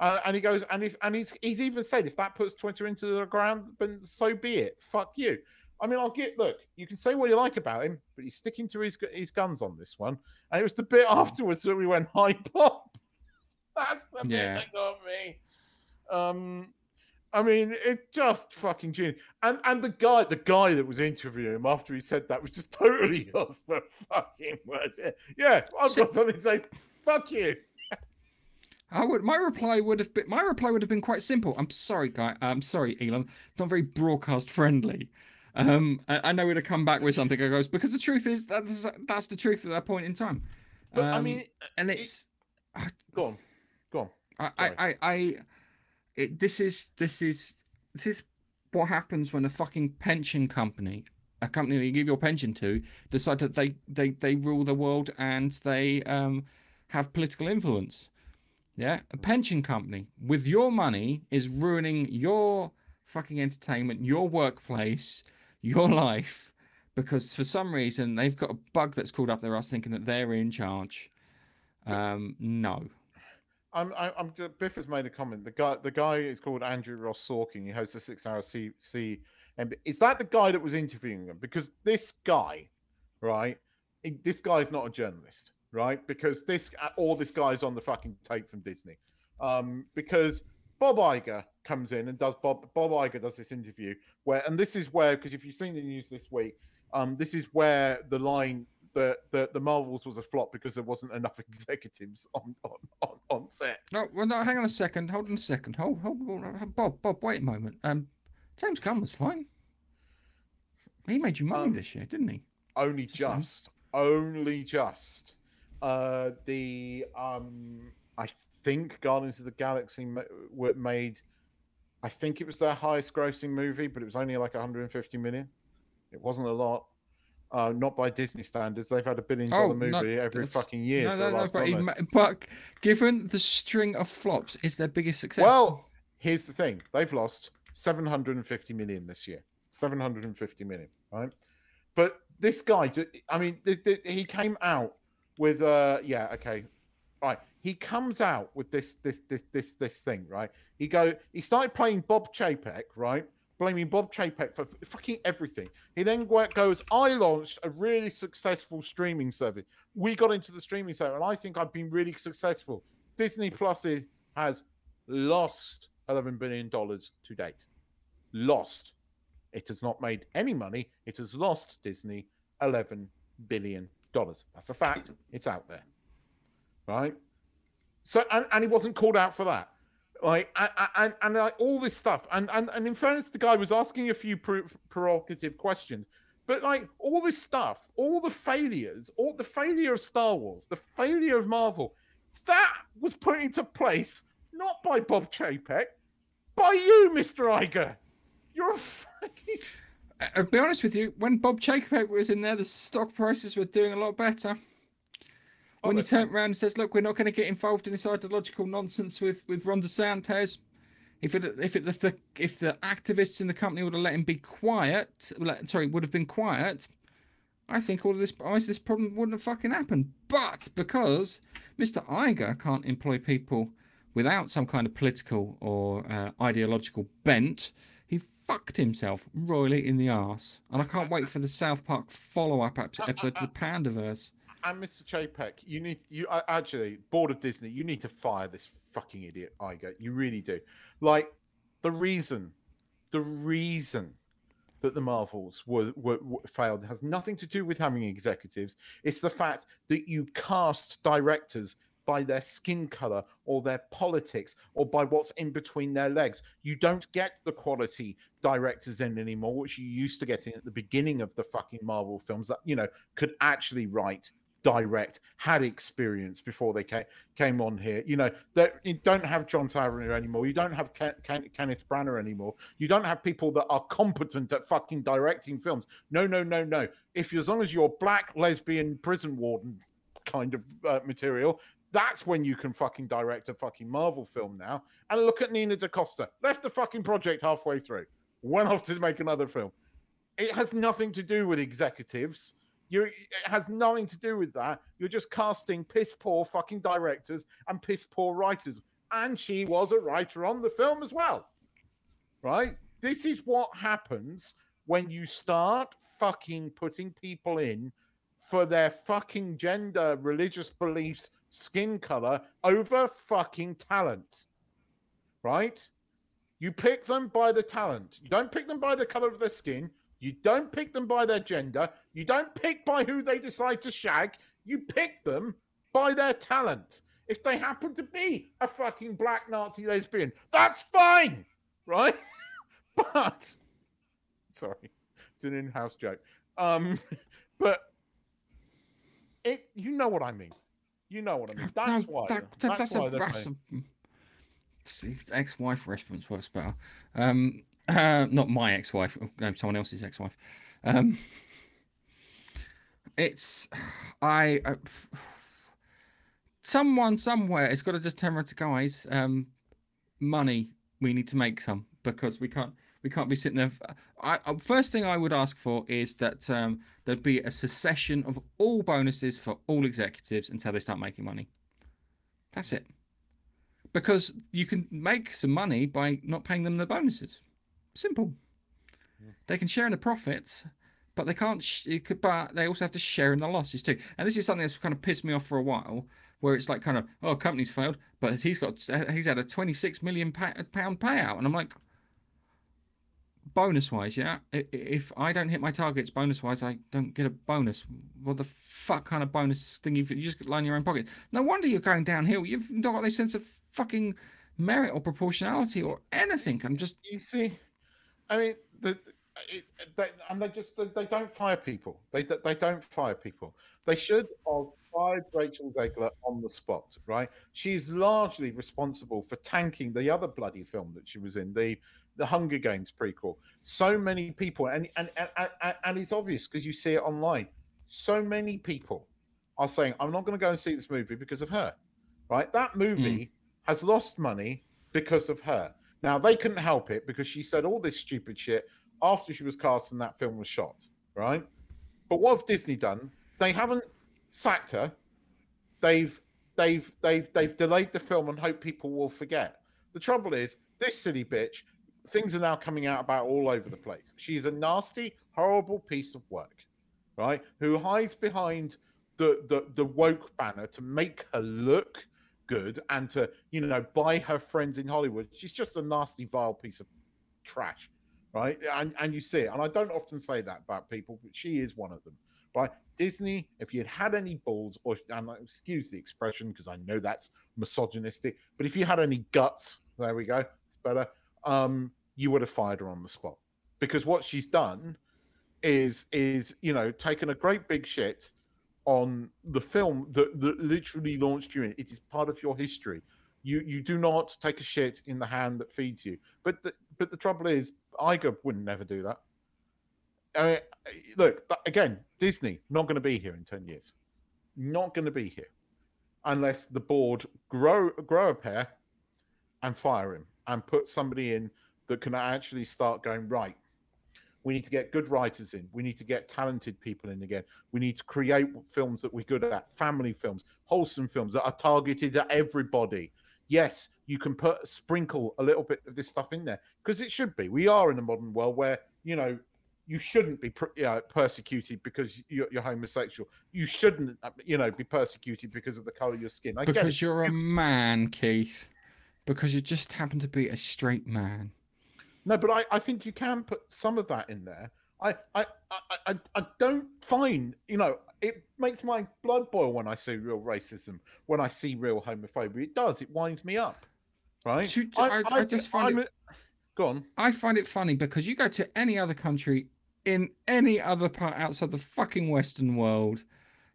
Uh, and he goes, and if and he's he's even said if that puts Twitter into the ground, then so be it. Fuck you. I mean, I'll get look. You can say what you like about him, but he's sticking to his his guns on this one. And it was the bit afterwards that we went high pop. That's the Yeah. bit that got me. Um, I mean, it just fucking genius. And and the guy, the guy that was interviewing him after he said that was just totally lost for fucking words. Yeah, Yeah, I've got something to say. Fuck you. I would. My reply would have been. My reply would have been quite simple. I'm sorry, guy. I'm sorry, Elon. Not very broadcast friendly. Um, I, I know we'd have come back with something. I goes because the truth is that's that's the truth at that point in time. But I Um, mean, and it- it's go on, go on. I, I, I, I it, this is this is this is what happens when a fucking pension company, a company that you give your pension to, decide that they they they rule the world and they um have political influence. Yeah, a pension company with your money is ruining your fucking entertainment, your workplace, your life, because for some reason they've got a bug that's called up their ass thinking that they're in charge. Um, no. I'm, I'm, I'm Biff has made a comment. The guy, the guy is called Andrew Ross Sorkin. He hosts a six-hour C, C, and is that the guy that was interviewing him? Because this guy, right? This guy is not a journalist, right? Because this, or this guy is on the fucking tape from Disney. Um, because Bob Iger comes in and does Bob Bob Iger does this interview where, and this is where because if you've seen the news this week, um, this is where the line that the, the Marvels was a flop because there wasn't enough executives on on, on, on set. No, well, no, hang on a second. Hold on a second. Hold, hold, hold Bob, Bob, wait a moment. Um, James Gunn was fine. He made you money Um, this year, didn't he? Only Just just, only just. Uh, the um, I think Guardians of the Galaxy were made. I think it was their highest grossing movie, but it was only like 150 million. It wasn't a lot. Uh, not by Disney standards. They've had a billion dollar Oh, movie no, every fucking year no, for no, the no, but, ma- but given the string of flops, is their biggest success. Well, here's the thing: they've lost 750 million this year. 750 million, right? But this guy, I mean, th- th- he came out with, uh, yeah, okay, right. He comes out with this, this, this, this, this thing, right? He go, he started playing Bob Chapek, right? Blaming Bob Chapek for fucking everything. He then goes, I launched a really successful streaming service. We got into the streaming service, and I think I've been really successful. Disney Plus is, has lost 11 billion dollars to date. Lost. It has not made any money. It has lost Disney 11 billion dollars. That's a fact. It's out there. Right? So and, and he wasn't called out for that. Like and and, like all this stuff. And, and and in fairness, the guy was asking a few prerogative questions. But like all this stuff, all the failures, all the failure of Star Wars, the failure of Marvel, that was put into place not by Bob Chapek, by you, Mr. Iger. You're a fucking I- I'll be honest with you. When Bob Chapek was in there, the stock prices were doing a lot better. When he turned around and says, "Look, we're not going to get involved in this ideological nonsense with with Ron DeSantis," if it if it if the if the activists in the company would have let him be quiet, let, sorry, would have been quiet, I think all of this this problem wouldn't have fucking happened. But because Mr. Iger can't employ people without some kind of political or uh, ideological bent, he fucked himself royally in the arse. And I can't wait for the South Park follow-up episode to the Panderverse. And Mr. Chapek, you need you actually board of Disney. You need to fire this fucking idiot Iger. You really do. Like the reason, the reason that the Marvels were, were, were failed has nothing to do with having executives. It's the fact that you cast directors by their skin color or their politics or by what's in between their legs. You don't get the quality directors in anymore, which you used to get in at the beginning of the fucking Marvel films that, you know, could actually write direct, had experience before they came, came on here. You know, that you don't have Jon Favreau anymore. You don't have Ken, Ken, Kenneth Branagh anymore. You don't have people that are competent at fucking directing films. No, no, no, no. If you, as long as you're black, lesbian, prison warden kind of uh, material, that's when you can fucking direct a fucking Marvel film now. And look at Nina DaCosta. Left the fucking project halfway through. Went off to make another film. It has nothing to do with executives. You, it has nothing to do with that. You're just casting piss poor fucking directors and piss poor writers. And she was a writer on the film as well. Right? This is what happens when you start fucking putting people in for their fucking gender, religious beliefs, skin color over fucking talent. Right? You pick them by the talent. You don't pick them by the color of their skin. You don't pick them by their gender. You don't pick by who they decide to shag. You pick them by their talent. If they happen to be a fucking black Nazi lesbian, that's fine, right? but sorry, it's an in-house joke. Um, but it, you know what I mean. You know what I mean. That's No, why. that- that- that's that's why a that's a- ex-wife reference works better. Um, uh, not my ex-wife, no, someone else's ex-wife. Um, it's I. Uh, someone somewhere has got to just turn around to guys. Um, money. We need to make some because we can't. We can't be sitting there. I, I first thing I would ask for is that um, there'd be a secession of all bonuses for all executives until they start making money. That's it. Because you can make some money by not paying them the bonuses. Simple. They can share in the profits, but they can't. Sh- but they also have to share in the losses too. And this is something that's kind of pissed me off for a while where it's like kind of oh company's failed, but he's got he's had a twenty six million pound payout, and I'm like bonus wise, yeah. If I don't hit my targets bonus wise, I don't get a bonus. What the fuck kind of bonus thing? You've, you just line your own pocket. No wonder you're going downhill. You've not got any sense of fucking merit or proportionality or anything. I'm just You see, I mean, the, it, they, and they just they, they don't fire people. They they don't fire people. They should have fired Rachel Zegler on the spot. Right? She's largely responsible for tanking the other bloody film that she was in, the the Hunger Games prequel. So many people, and and and, and, and it's obvious because you see it online. So many people are saying, "I'm not going to go and see this movie because of her." Right? That movie mm. has lost money because of her. Now they couldn't help it because she said all this stupid shit after she was cast and that film was shot, right? But what have Disney done? They haven't sacked her. They've they've they've they've delayed the film and hope people will forget. The trouble is, this silly bitch, things are now coming out about all over the place. She's a nasty, horrible piece of work, right? Who hides behind the the, the woke banner to make her look good and to you know buy her friends in Hollywood. She's just a nasty, vile piece of trash, right? And and you see it. And I don't often say that about people, but she is one of them, right? Disney, if you had had any balls, or and excuse the expression because I know that's misogynistic, but if you had any guts, there we go, it's better. Um, you would have fired her on the spot because what she's done is is you know taken a great big shit on the film that, that literally launched you in. It is part of your history. You you do not take a shit in the hand that feeds you. But the, but the trouble is, Iger wouldn't never do that. Mean, look again, Disney not going to be here in ten years. Not going to be here unless the board grow grow a pair and fire him and put somebody in that can actually start going right. We need to get good writers in. We need to get talented people in again. We need to create films that we're good at, family films, wholesome films that are targeted at everybody. Yes, you can put sprinkle a little bit of this stuff in there because it should be. We are in a modern world where you know you shouldn't be per- uh, persecuted because you're, you're homosexual. You shouldn't, uh, you know, be persecuted because of the color of your skin. I because you're a man, Keith. Because you just happen to be a straight man. No, but I, I think you can put some of that in there. I, I, I, I, I don't find, you know, it makes my blood boil when I see real racism, when I see real homophobia. It does. It winds me up, right? To- I- I just find I'm it- a- Go on. I find it funny because you go to any other country in any other part outside the fucking Western world,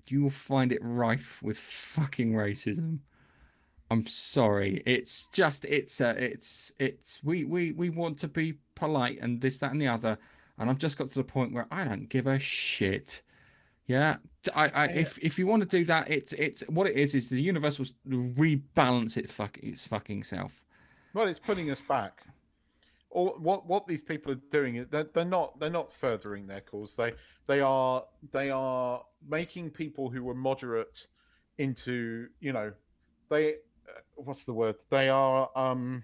you will find it rife with fucking racism. I'm sorry. It's just it's uh, it's it's we we we want to be polite and this that and the other, and I've just got to the point where I don't give a shit. Yeah, I, I if if you want to do that, it's it's what it is is the universe will rebalance its fuck its fucking self. Well, it's putting us back. Or what what these people are doing is they're, they're not they're not furthering their cause. They they are they are making people who were moderate into you know they uh, what's the word they are um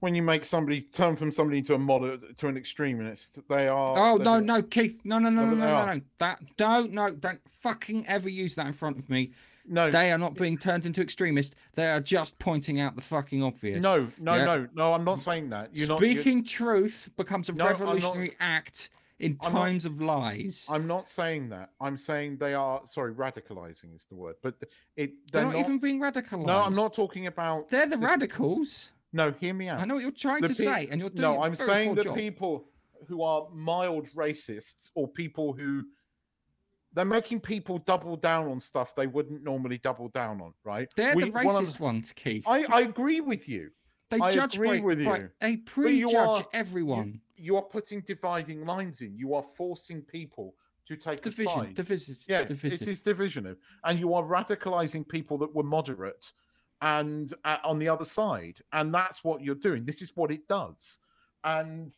when you make somebody turn from somebody into a moderate to an extremist they are Oh no, no, Keith, no, no, no, No, no, no, no, That don't, no, don't fucking ever use that in front of me. no They are not being turned into extremists. They are just pointing out the fucking obvious. no no Yeah. no no I'm not saying that you're not you- Speaking truth becomes a No, not- revolutionary act in I'm not- times of lies. I'm not saying that. I'm saying they are sorry, radicalizing is the word, but it They're they're not, even being radicalized. No, I'm not talking about. They're the this- radicals. No, hear me out. I know what you're trying The to pe- say, and you're doing no, I'm saying that job. people who are mild racists or people who they're making people double down on stuff they wouldn't normally double down on, right? They're We- the one of- racist ones, Keith. I, I agree with you. They I judge agree by, with by- you. they you prejudge are- everyone. You are putting dividing lines in. You are forcing people to take a Division, side. divisive, Yeah, divisive. it is divisional, and you are radicalizing people that were moderate and uh, on the other side, and that's what you're doing. This is what it does, and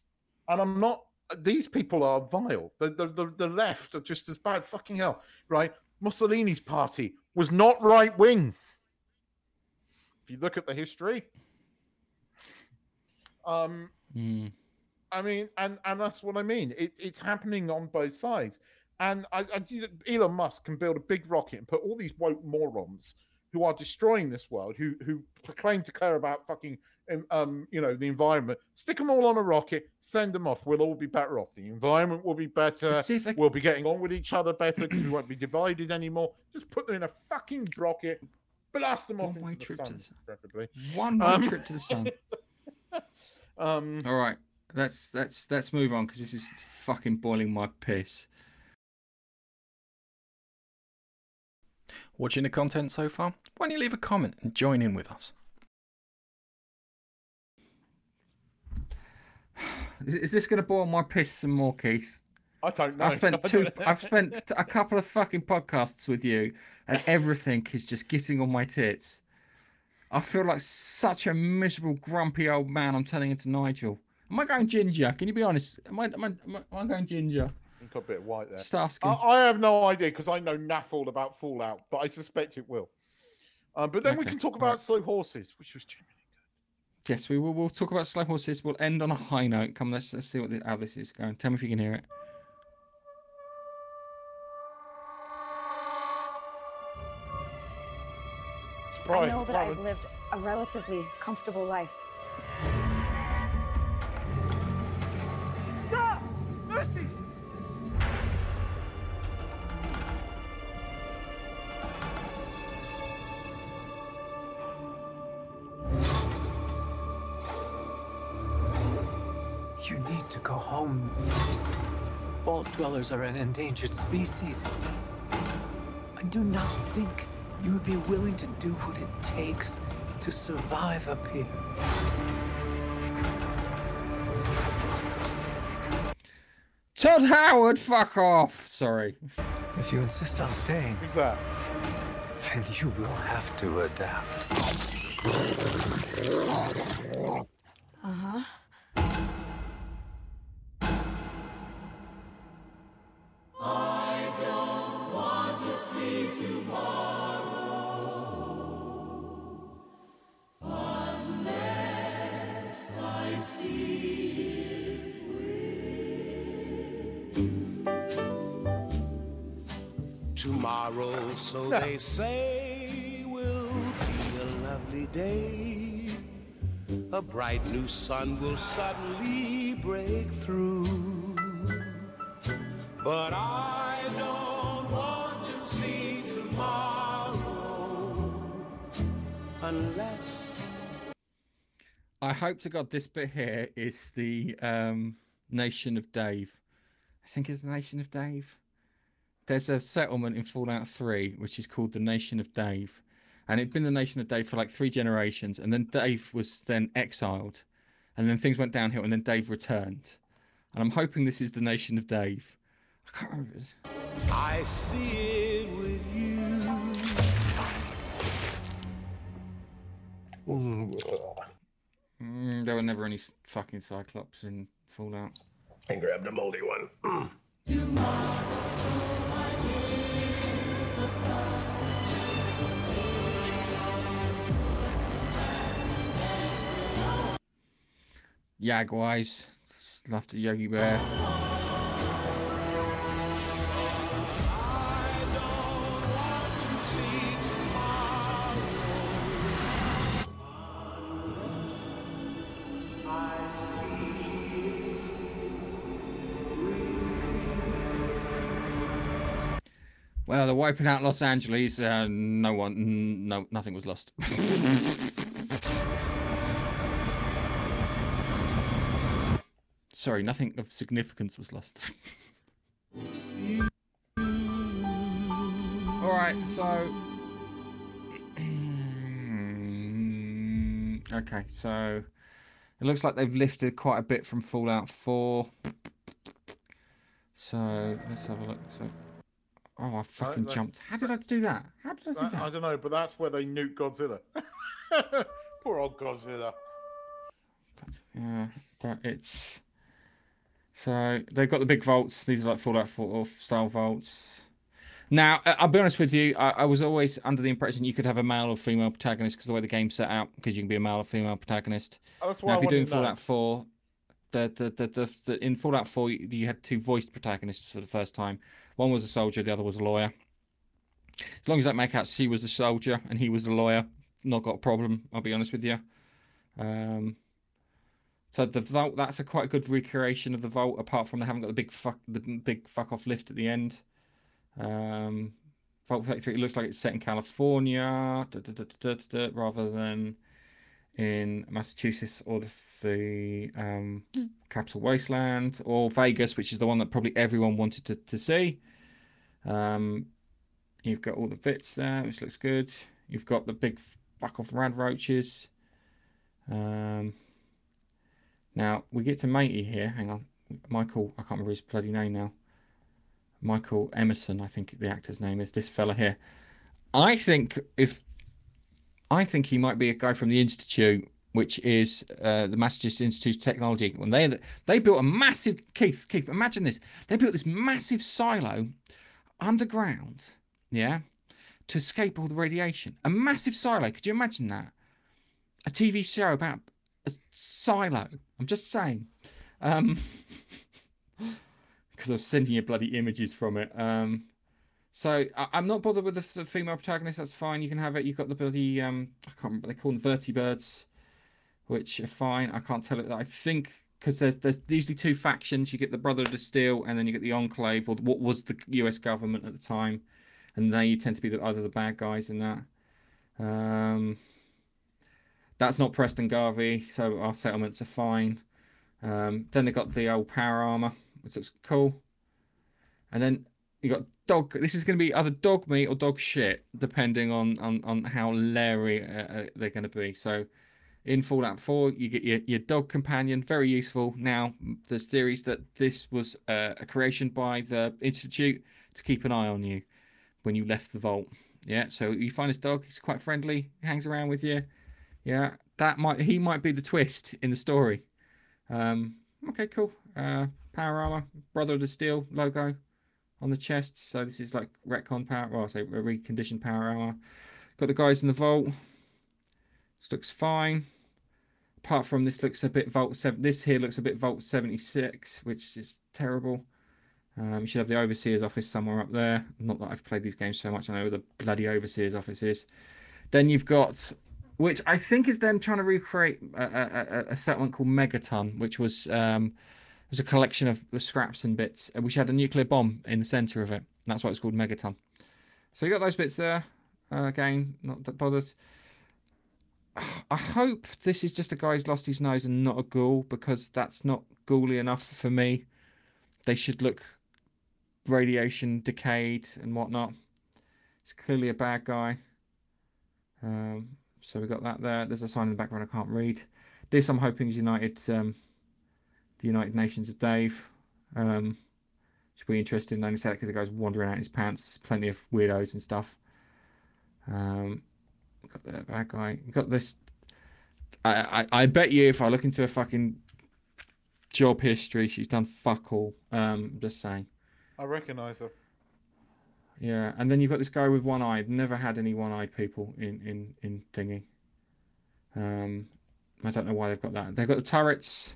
and I'm not. These people are vile. The the the, the left are just as bad. Fucking hell, right? Mussolini's party was not right wing. If you look at the history, um, Mm. I mean, and and that's what I mean. It, it's happening on both sides, And I, I, Elon Musk can build a big rocket and put all these woke morons who are destroying this world, who who proclaim to care about fucking um, um you know the environment, stick them all on a rocket, send them off. We'll all be better off. The environment will be better. We'll be getting on with each other better because we won't be divided anymore. Just put them in a fucking rocket, blast them off One-way into the trip to the sun. preferably. One way Um, trip to the sun. Um, All right, let's let's let's move on because this is fucking boiling my piss. Watching the content so far? Why don't you leave a comment and join in with us? Is is this going to boil my piss some more, Keith? I don't know. I've spent two. I've spent a couple of fucking podcasts with you, and everything is just getting on my tits. I feel like such a miserable, grumpy old man. I'm turning into Nigel. Am I going ginger? Can you be honest? Am I? Am I, am I, going ginger? Got a bit of white there. Just asking. I, I have no idea because I know naff all about Fallout, but I suspect it will. Um, but then we Okay, can talk about slow horses, which was genuinely good. yes, we will. We'll talk about slow horses. We'll end on a high note. Come, let's, let's see what this, how this is going. Tell me if you can hear it. I know that. I've lived a relatively comfortable life. Stop! Lucy! You need to go home. Vault dwellers are an endangered species. I do not think you would be willing to do what it takes to survive up here. Todd Howard, fuck off. Sorry. If you insist on staying, Who's that? then you will have to adapt. Say, will be a lovely day. A bright new sun will suddenly break through. But I don't want to see tomorrow unless. I hope to God this bit here is the um, Nation of Dave. I think it's the Nation of Dave. There's a settlement in Fallout 3 which is called the Nation of Dave. And it'd been the Nation of Dave for like three generations. And then Dave was then exiled. And then things went downhill. And then Dave returned. And I'm hoping this is the Nation of Dave. I can't remember. I see it with you. Mm, there were never any fucking Cyclops in Fallout. And grabbed a moldy one. Yao Guais. The Yogi Bear. Well, they're wiping out Los Angeles. Uh, no one, no, nothing was lost. Sorry, nothing of significance was lost. All right, so. okay, so it looks like they've lifted quite a bit from Fallout 4. So let's have a look. So, oh, I fucking that- jumped. How did I do that? How did I do That- that? I don't know, but that's where they nuke Godzilla. Poor old Godzilla. Yeah, but it's so they've got the big vaults. These are like Fallout 4 style vaults. Now, I'll be honest with you. I, I was always under the impression you could have a male or female protagonist because the way the game's set out, because you can be a male or female protagonist. Oh, that's Now, why if I you're doing wanted to know. Fallout 4, The the the, the, the in Fallout 4 you you had two voiced protagonists for the first time. One was a soldier, the other was a lawyer. As long as that make out she was the soldier and he was the lawyer, not got a problem. I'll be honest with you. Um, so the vault that's a quite good recreation of the vault, apart from they haven't got the big fuck the big fuck off lift at the end. Um, Vault 33 it looks like it's set in California da, da, da, rather than in Massachusetts or the, the um, capital wasteland or Vegas, which is the one that probably everyone wanted to, to see. Um, you've got all the bits there, which looks good. You've got the big fuck off rad roaches. Um, now we get to matey here. Hang on, Michael. I can't remember his bloody name now. Michael Emerson, I think the actor's name is. This fella here. I think if I think he might be a guy from the institute, which is uh, the Massachusetts Institute of Technology. When they they built a massive Keith Keith, imagine this. They built this massive silo underground, yeah, to escape all the radiation. A massive silo. Could you imagine that? A TV show about a silo. I'm just saying. Um, because I was sending you bloody images from it. Um, so I, I'm not bothered with the, the female protagonist. That's fine. You can have it. You've got the bloody um, I can't remember. They call them vertibirds, which are fine. I can't tell it. I think because there's there's usually two factions. You get the Brother of Steel, and then you get the Enclave, or what was the U.S. government at the time, and they tend to be the, either the bad guys in that. Um, that's not Preston Garvey, so our settlements are fine. Um, then they got the old power armor, which looks cool. And then you got dog. This is going to be either dog meat or dog shit, depending on on, on how leery uh, uh, they're going to be. So, in Fallout 4, you get your, your dog companion, very useful. Now, there's theories that this was uh, a creation by the Institute to keep an eye on you when you left the vault. Yeah, so you find this dog, he's quite friendly, hangs around with you. Yeah, that might he might be the twist in the story. Um, okay, cool. Uh, power armor, Brother of the Steel logo on the chest. So this is like retcon power. Well, I say reconditioned power armor. Got the guys in the vault. This looks fine. Apart from this, looks a bit Vault Seven. This here looks a bit Vault Seventy Six, which is terrible. Um, you should have the Overseer's office somewhere up there. Not that I've played these games so much. I know where the bloody Overseer's office is. Then you've got, which I think is them trying to recreate a, a, a settlement called Megaton, which was um, was a collection of scraps and bits, uh, which had a nuclear bomb in the center of it. That's why it's called Megaton. So you got those bits there. Uh, again, not that bothered. I hope this is just a guy who's lost his nose and not a ghoul because that's not ghouly enough for me. They should look radiation decayed and whatnot. It's clearly a bad guy. Um, so we got that there. There's a sign in the background I can't read. This I'm hoping is United, um, the United Nations of Dave. Um, should be interesting. Only say because the guy's wandering out in his pants. Plenty of weirdos and stuff. Um, got the bad guy. Got this. I, I I bet you if I look into a fucking job history, she's done fuck all. Um, just saying. I recognise her. Yeah, and then you've got this guy with one eye. Never had any one-eyed people in in in thingy. Um, I don't know why they've got that. They've got the turrets,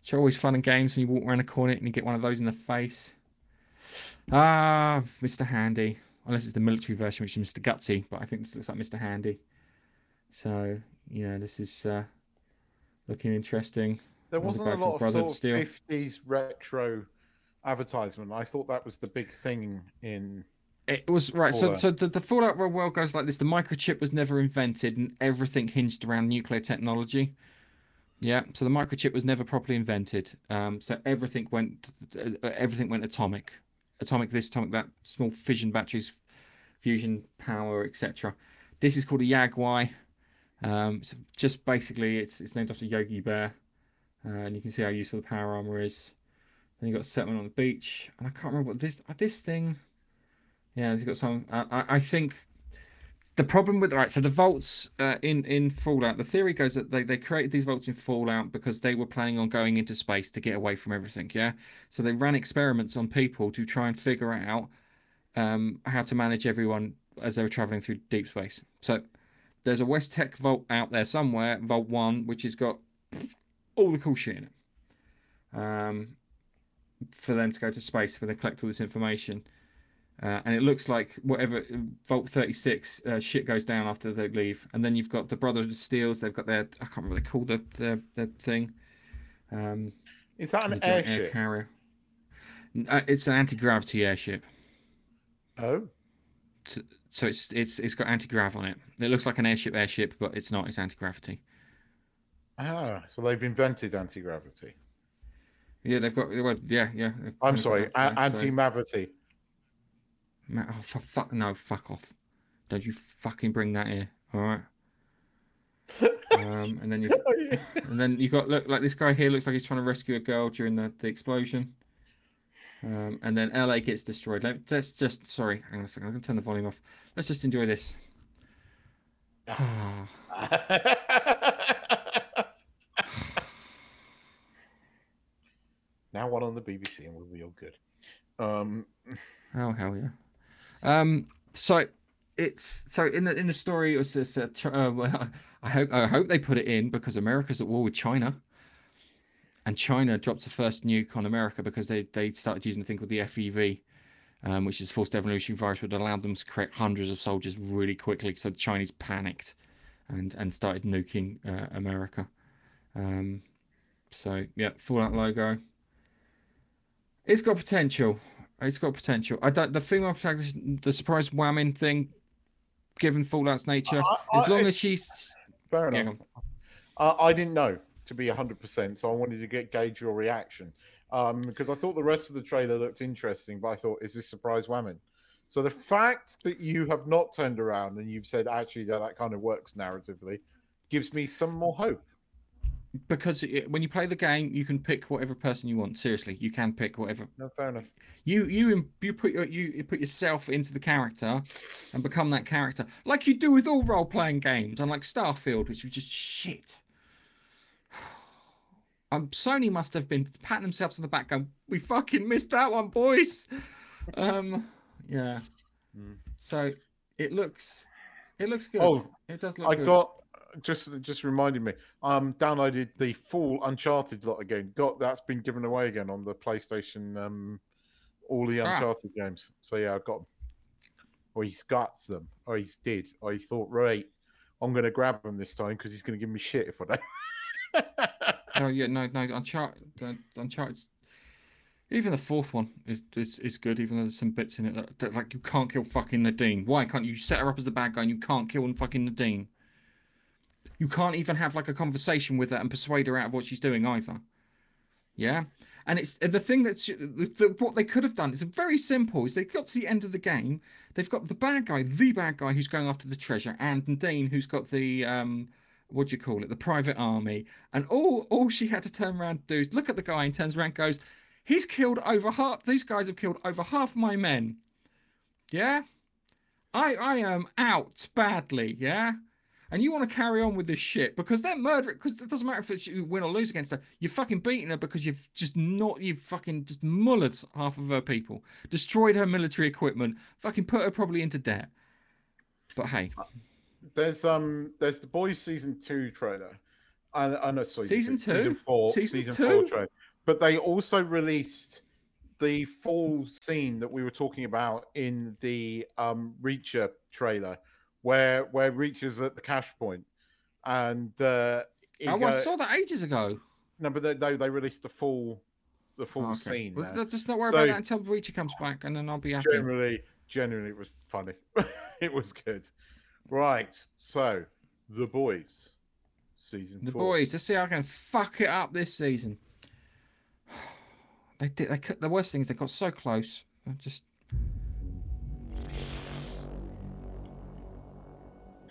which are always fun and games when you walk around a corner and you get one of those in the face. Ah, Mr. Handy. Unless it's the military version, which is Mr. Gutsy, but I think this looks like Mr. Handy. So yeah, this is uh, looking interesting. There wasn't a lot of sort of Steel. 50s retro advertisement. I thought that was the big thing in. It was right. So, so the, the Fallout world goes like this: the microchip was never invented, and everything hinged around nuclear technology. Yeah. So the microchip was never properly invented. Um. So everything went, uh, everything went atomic, atomic this, atomic that, small fission batteries, fusion power, etc. This is called a Yao Guai. Um. So just basically, it's it's named after Yogi Bear, uh, and you can see how useful the power armor is. Then you got settlement on the beach, and I can't remember what this this thing. Yeah, he's got some. I, I, think the problem with right, so the vaults uh, in in Fallout, the theory goes that they, they created these vaults in Fallout because they were planning on going into space to get away from everything. Yeah, so they ran experiments on people to try and figure out um, how to manage everyone as they were traveling through deep space. So there's a West Tech vault out there somewhere, Vault One, which has got all the cool shit in it. um, for them to go to space where they collect all this information. Uh, and it looks like whatever Vault 36 uh, shit goes down after they leave. And then you've got the Brothers of Steels. They've got their I can't remember what they call the their, their thing. Um, Is that an joint air airship? carrier. Uh, it's an anti-gravity airship. oh, So it's it's it's got anti-grav on it. It looks like an airship airship, but it's not. It's anti-gravity. ah, so they've invented anti gravity. Yeah, they've got. Well, yeah, yeah. I'm sorry, so- anti gravity. Oh, for fuck no, fuck off! Don't you fucking bring that here, all right? um, and then you, and then you got look like this guy here looks like he's trying to rescue a girl during the, the explosion. Um, and then LA gets destroyed. Let, let's just sorry, hang on a second. I'm gonna turn the volume off. Let's just enjoy this. Ah, now one on the BBC and we'll be all good. Um, oh hell yeah. Um, so it's so in the in the story it was this. Uh, uh, I hope I hope they put it in because America's at war with China, and China dropped the first nuke on America because they they started using a thing called the FEV, um, which is forced evolutionary virus, which allowed them to create hundreds of soldiers really quickly. So the Chinese panicked, and and started nuking uh, America. Um, so yeah, Fallout logo. It's got potential. It's got potential. I don't. The female protagonist, the surprise whamming thing, given Fallout's nature, I- as long as she's fair enough. Uh, I didn't know to be 100%, so I wanted to get gauge your reaction um, because I thought the rest of the trailer looked interesting, but I thought, is this surprise whamming? So the fact that you have not turned around and you've said, actually, yeah, that kind of works narratively, gives me some more hope. Because it, when you play the game, you can pick whatever person you want. Seriously, you can pick whatever No, fair enough. you you you put your, you put yourself into the character and become that character, like you do with all role playing games, unlike Starfield, which was just shit. Um, Sony must have been patting themselves on the back, going, "We fucking missed that one, boys." Um, yeah. Mm. So it looks, it looks good. Oh, it does look I good. got just just reminded me. Um, downloaded the full Uncharted lot again. Got that's been given away again on the PlayStation. Um, all the Ah. Uncharted games. So yeah, I've got. Or he's got them, or he's did. Or he thought, right, I'm going to grab him this time because he's going to give me shit if I don't. Oh yeah, no, no, Uncharted, the, Uncharted. Even the fourth one is, is is good, even though there's some bits in it that, that like you can't kill fucking Nadine. Why can't you set her up as a bad guy and you can't kill fucking Nadine? You can't even have like a conversation with her and persuade her out of what she's doing either. Yeah, and it's the thing that, the, the, what they could have done is very simple. Is they got to the end of the game, they've got the bad guy, the bad guy who's going after the treasure, and Nadine who's got the um what do you call it, the private army, and all all she had to turn around and do is look at the guy and turns around and goes, he's killed over half. These guys have killed over half my men. Yeah, I I am out badly. Yeah. And you want to carry on with this shit because they're murdering. Because it doesn't matter if it's you win or lose against her. You're fucking beating her because you've just not. You've fucking just mullered half of her people, destroyed her military equipment, fucking put her probably into debt. But hey, there's um, there's the boys season two trailer. I, I know, sorry, Season season two? four, Season season, two? four trailer. But they also released the full scene that we were talking about in the um Reacher trailer, where where Reacher's at the cash point, and uh, he oh, I saw that ages ago. no, but they, no, they released the full the full Oh, okay. scene. Well, let's just not worry So- about that until Reacher comes back, and then I'll be happy. generally generally it was funny it was good right so the boys season The four. boys, let's see how I can fuck it up this season. They did. They cut- the worst thing is they got so close. I just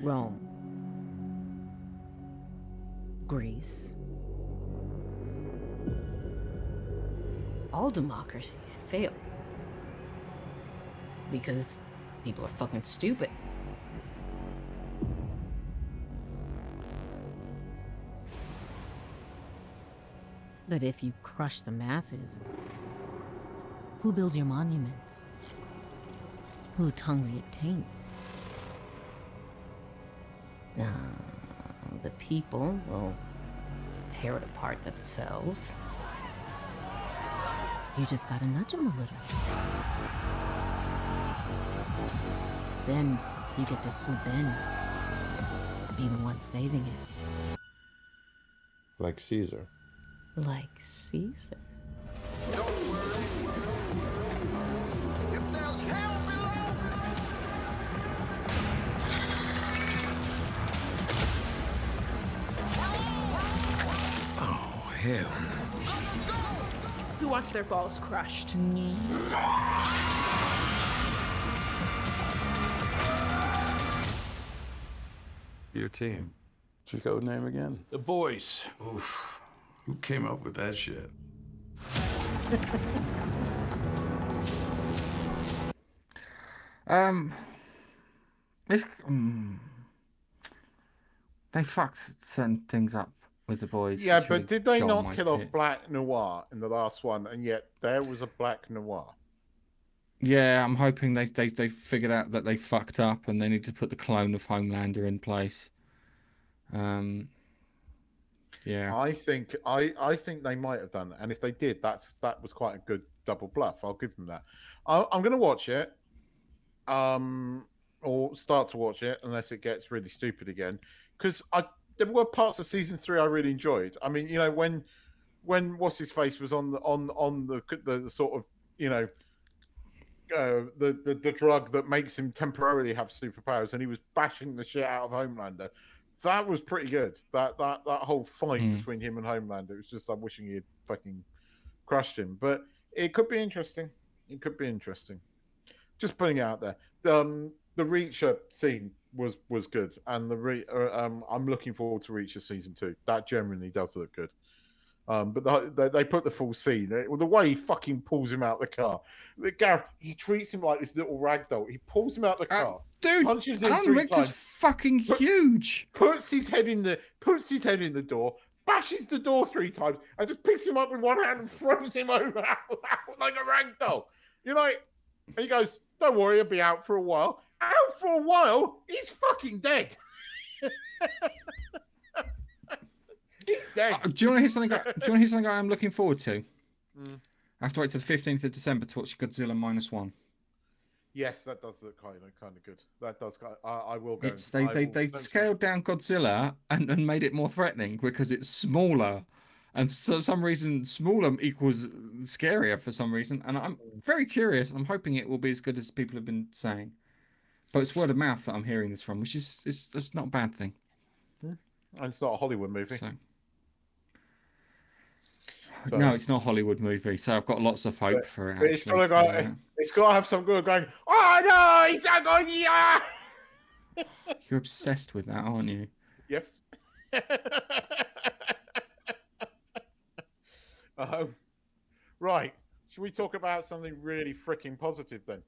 Rome, Greece. All democracies fail because people are fucking stupid. But if you crush the masses, who builds your monuments? Who tongues your taint? Uh, the people will tear it apart themselves. You just gotta nudge them a little. Then you get to swoop in, be the one saving it, Like Caesar. like Caesar. Hell Who wants their balls crushed? To knee? Your team. What's your code name again? The boys. Oof. Who came up with that shit? Um, this um, they fucked certain things up with the boys. Yeah, but did they not kill off. Black Noir in the last one? And yet there was a Black Noir. Yeah, I'm hoping they, they they figured out that they fucked up and they need to put the clone of Homelander in place. Um, yeah, I think I I think they might have done that, and if they did, that's that was quite a good double bluff. I'll give them that. I, I'm going to watch it, um, or start to watch it unless it gets really stupid again, because I there were parts of season three I really enjoyed. I mean, you know, when when what's his face was on the on on the the, sort of you know. Uh, the, the the drug that makes him temporarily have superpowers, and he was bashing the shit out of Homelander that was pretty good. That that that whole fight Mm. between him and Homelander. It was just I'm wishing he had fucking crushed him. But it could be interesting. It could be interesting. Just putting it out there. Um, the Reacher scene was was good, and the re, uh, um, I'm looking forward to Reacher season two. That genuinely does look good. Um, but the, they, they put the full scene. It- the way he fucking pulls him out the car, the Gareth, he treats him like this little rag doll. He pulls him out the Uh, car, dude, punches him Alan Richter's times fucking But- huge. puts his head in the puts his head in the door, bashes the door three times, and just picks him up with one hand and throws him over like a rag doll. You're like, and he goes, "Don't worry, I'll be out for a while." Out for a while? He's fucking dead. He's dead. Uh, do you want to hear something? I, do you want to hear something I am looking forward to? Mm. I have to wait till the 15th of December to watch Godzilla minus one. Yes, that does look kind of kind of good. That does. I, I will go. It's they I they they scaled down Godzilla and, and made it more threatening because it's smaller, and for some reason smaller equals scarier for some reason. And I'm very curious. I'm hoping it will be as good as people have been saying. But it's word of mouth that I'm hearing this from, which is is it's not a bad thing. And it's not a Hollywood movie. So. So- No, it's not a Hollywood movie, so I've got lots of hope But- for it. It's got to so, yeah. It's got to have some good going. Oh no, it's a Godzilla! You're obsessed with that, aren't you? Yes. um, right. Should we talk about something really freaking positive then?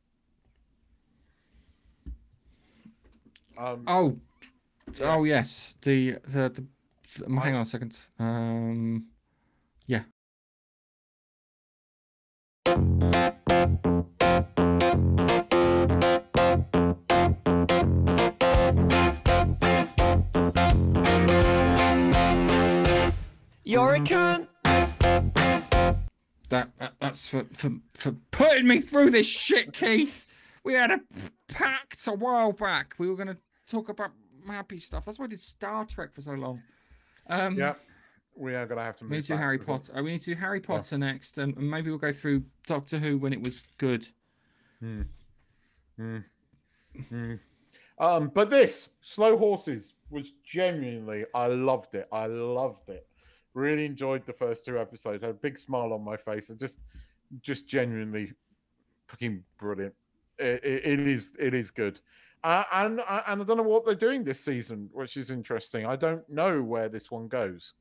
Um, Oh, oh yes. The the, the, the- hang on a second. Um, yeah. You're a cunt. That, that that's for, for for putting me through this shit, Keith. We had a pact a while back. We were gonna talk about happy stuff. That's why I did Star Trek for so long. Um, yeah, we are going to have to We need to do Harry Potter. We need to do Harry Potter next, and and maybe we'll go through Doctor Who when it was good. Hmm. Hmm. Hmm. Um, but this slow horses was genuinely, I loved it. I loved it. Really enjoyed the first two episodes. Had a big smile on my face, and just, just genuinely, fucking brilliant. It, it, it is, it is good. Uh, and and I don't know what they're doing this season, which is interesting. I don't know where this one goes.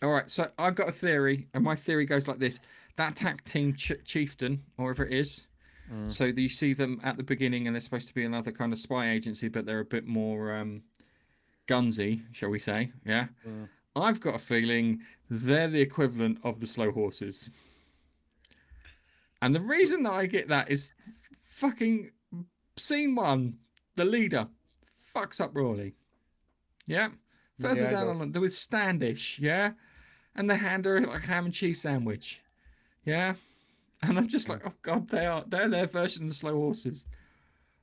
All right, so I've got a theory, and my theory goes like this: that tag team ch- chieftain, or whatever it is. Mm. So you see them at the beginning, and they're supposed to be another kind of spy agency, but they're a bit more um, gunsy, shall we say? Yeah. Mm. I've got a feeling they're the equivalent of the slow horses. And the reason that I get that is fucking scene one, the leader fucks up Rawley. Yeah. Further Yeah, down on the with Standish, yeah? And they hand her like a ham and cheese sandwich. Yeah? and I'm just like, oh god, they are they're their version of the slow horses.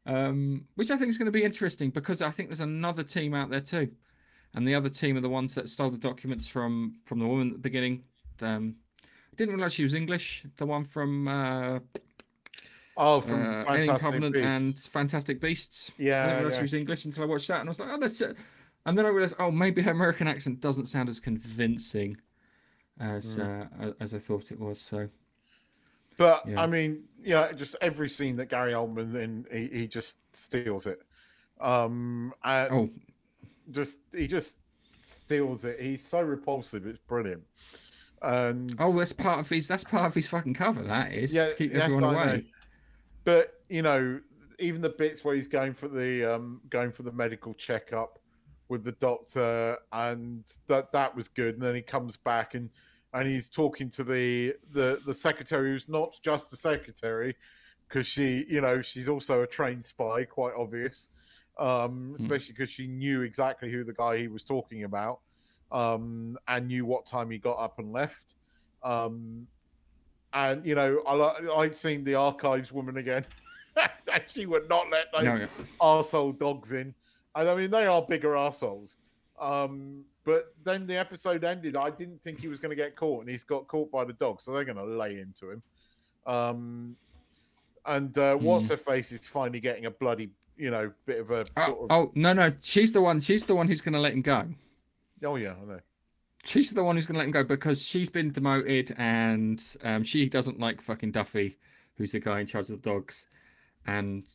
Um, which I think is going to be interesting because I think there's another team out there too, and the other team are the ones that stole the documents from from the woman at the beginning. Um, I didn't realize she was English. The one from uh, Oh, from uh, Fantastic Covenant and Fantastic Beasts. I Yeah, didn't realize yeah. she was English until I watched that, and I was like, oh, that's. it. And then I realized, oh, maybe her American accent doesn't sound as convincing as Mm. uh, as I thought it was. So But Yeah. I mean, yeah, just every scene that Gary Oldman in, he, he just steals it. Um, Oh. just he just steals it. He's so repulsive. It's brilliant. And Oh, that's part of his. That's part of his fucking cover. That is yeah, to keep yes, everyone I know. But you know, even the bits where he's going for the um going for the medical checkup with the doctor, and that that was good. And then he comes back and and he's talking to the the the secretary who's not just a secretary because she you know she's also a trained spy quite obvious. Um especially because she knew exactly who the guy he was talking about um and knew what time he got up and left. Um and you know i i'd seen the archives woman again and she would not let those No, yeah. arsehole dogs in and i mean they are bigger assholes um but then the episode ended i didn't think he was going to get caught and he's got caught by the dog so they're going to lay into him um and uh, what's Hmm. her face is finally getting a bloody you know bit of a Oh, of oh no, no, she's the one. She's the one who's going to let him go. oh yeah i know She's the one who's going to let him go because she's been demoted and um, she doesn't like fucking Duffy, who's the guy in charge of the dogs. And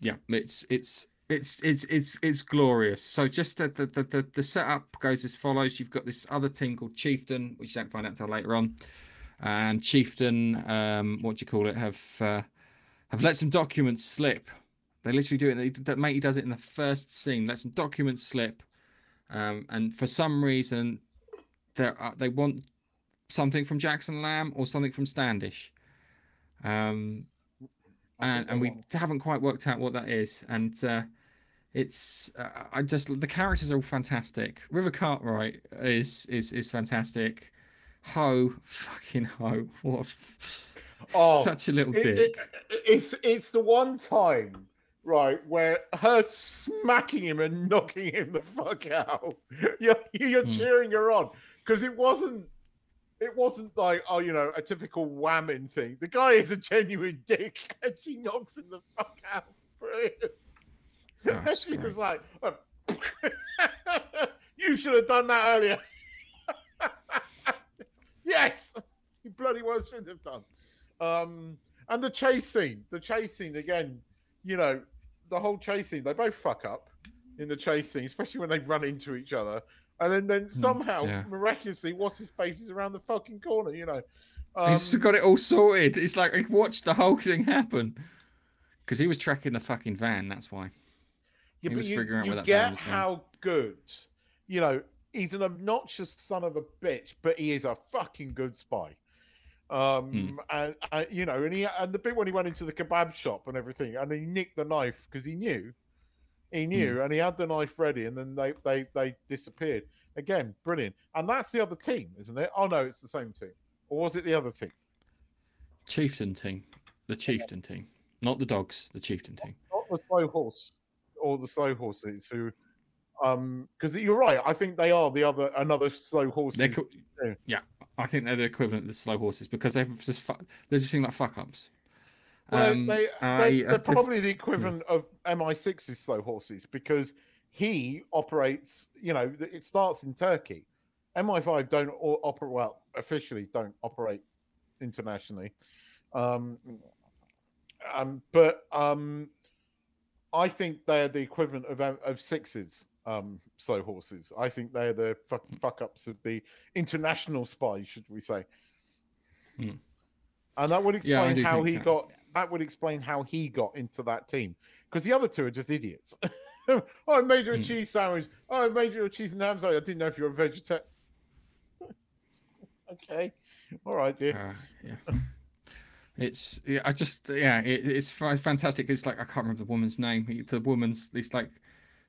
yeah, it's it's it's it's it's it's glorious. So just the the, the, the, setup goes as follows: you've got this other team called Chieftain, which you don't find out until later on, and Chieftain, um, what do you call it, have uh, have let some documents slip. They literally do it. That matey does it in the first scene. Let some documents slip, um, and for some reason, they they want something from Jackson Lamb or something from Standish. Um, and and we haven't quite worked out what that is. And uh, it's uh, I just the characters are all fantastic. River Cartwright is is is fantastic. Ho, fucking Ho, what a Oh, such a little it- dick. it- it's it's the one time, right, where her smacking him and knocking him the fuck out. You're, you're Hmm. cheering her on because it wasn't. It wasn't like oh, you know, a typical whamming thing. The guy is a genuine dick, and she knocks him the fuck out. Brilliant. Oh, and she's just like, oh, you should have done that earlier. yes, you bloody well should have done. Um, and the chase scene, the chase scene again, you know, the whole chase scene, they both fuck up in the chase scene, especially when they run into each other. And then, then somehow, yeah. miraculously, what's his face is around the fucking corner, you know. He's Um, got it all sorted. It's like he watched the whole thing happen because he was tracking the fucking van. That's why. Yeah, he but was you, figuring out where that van get was going. how good, you know, he's an obnoxious son of a bitch, but he is a fucking good spy. Um, Hmm. and, and you know, and he and the bit when he went into the kebab shop and everything, and he nicked the knife because he knew, Hmm. He knew, and he had the knife ready, and then they they they disappeared again. Brilliant, and that's the other team, isn't it? Oh no, it's the same team, or was it the other team? Chieftain team, the chieftain team, not the dogs. The chieftain team. not the slow horse or the slow horses who um because you're right i think they are the other another slow horse co- yeah, I think they're the equivalent of the slow horses because they've just fu- they just seem like fuck ups. Well, Um, they, they, they're to- probably the equivalent of mi6's slow horses because he operates you know it starts in turkey mi5 don't operate well officially don't operate internationally um um but um i think they're the equivalent of of sixes um slow horses i think they're the fuck, fuck ups of the international spies should we say Hmm. and that would explain do how he that. got that would explain how he got into that team because the other two are just idiots oh i made you a Hmm. cheese sandwich oh i made you a cheese and ham sandwich i didn't know if you were a vegetarian okay all right dear Uh, yeah. It's yeah, I just yeah, it, it's fantastic. It's like I can't remember the woman's name. The woman's it's like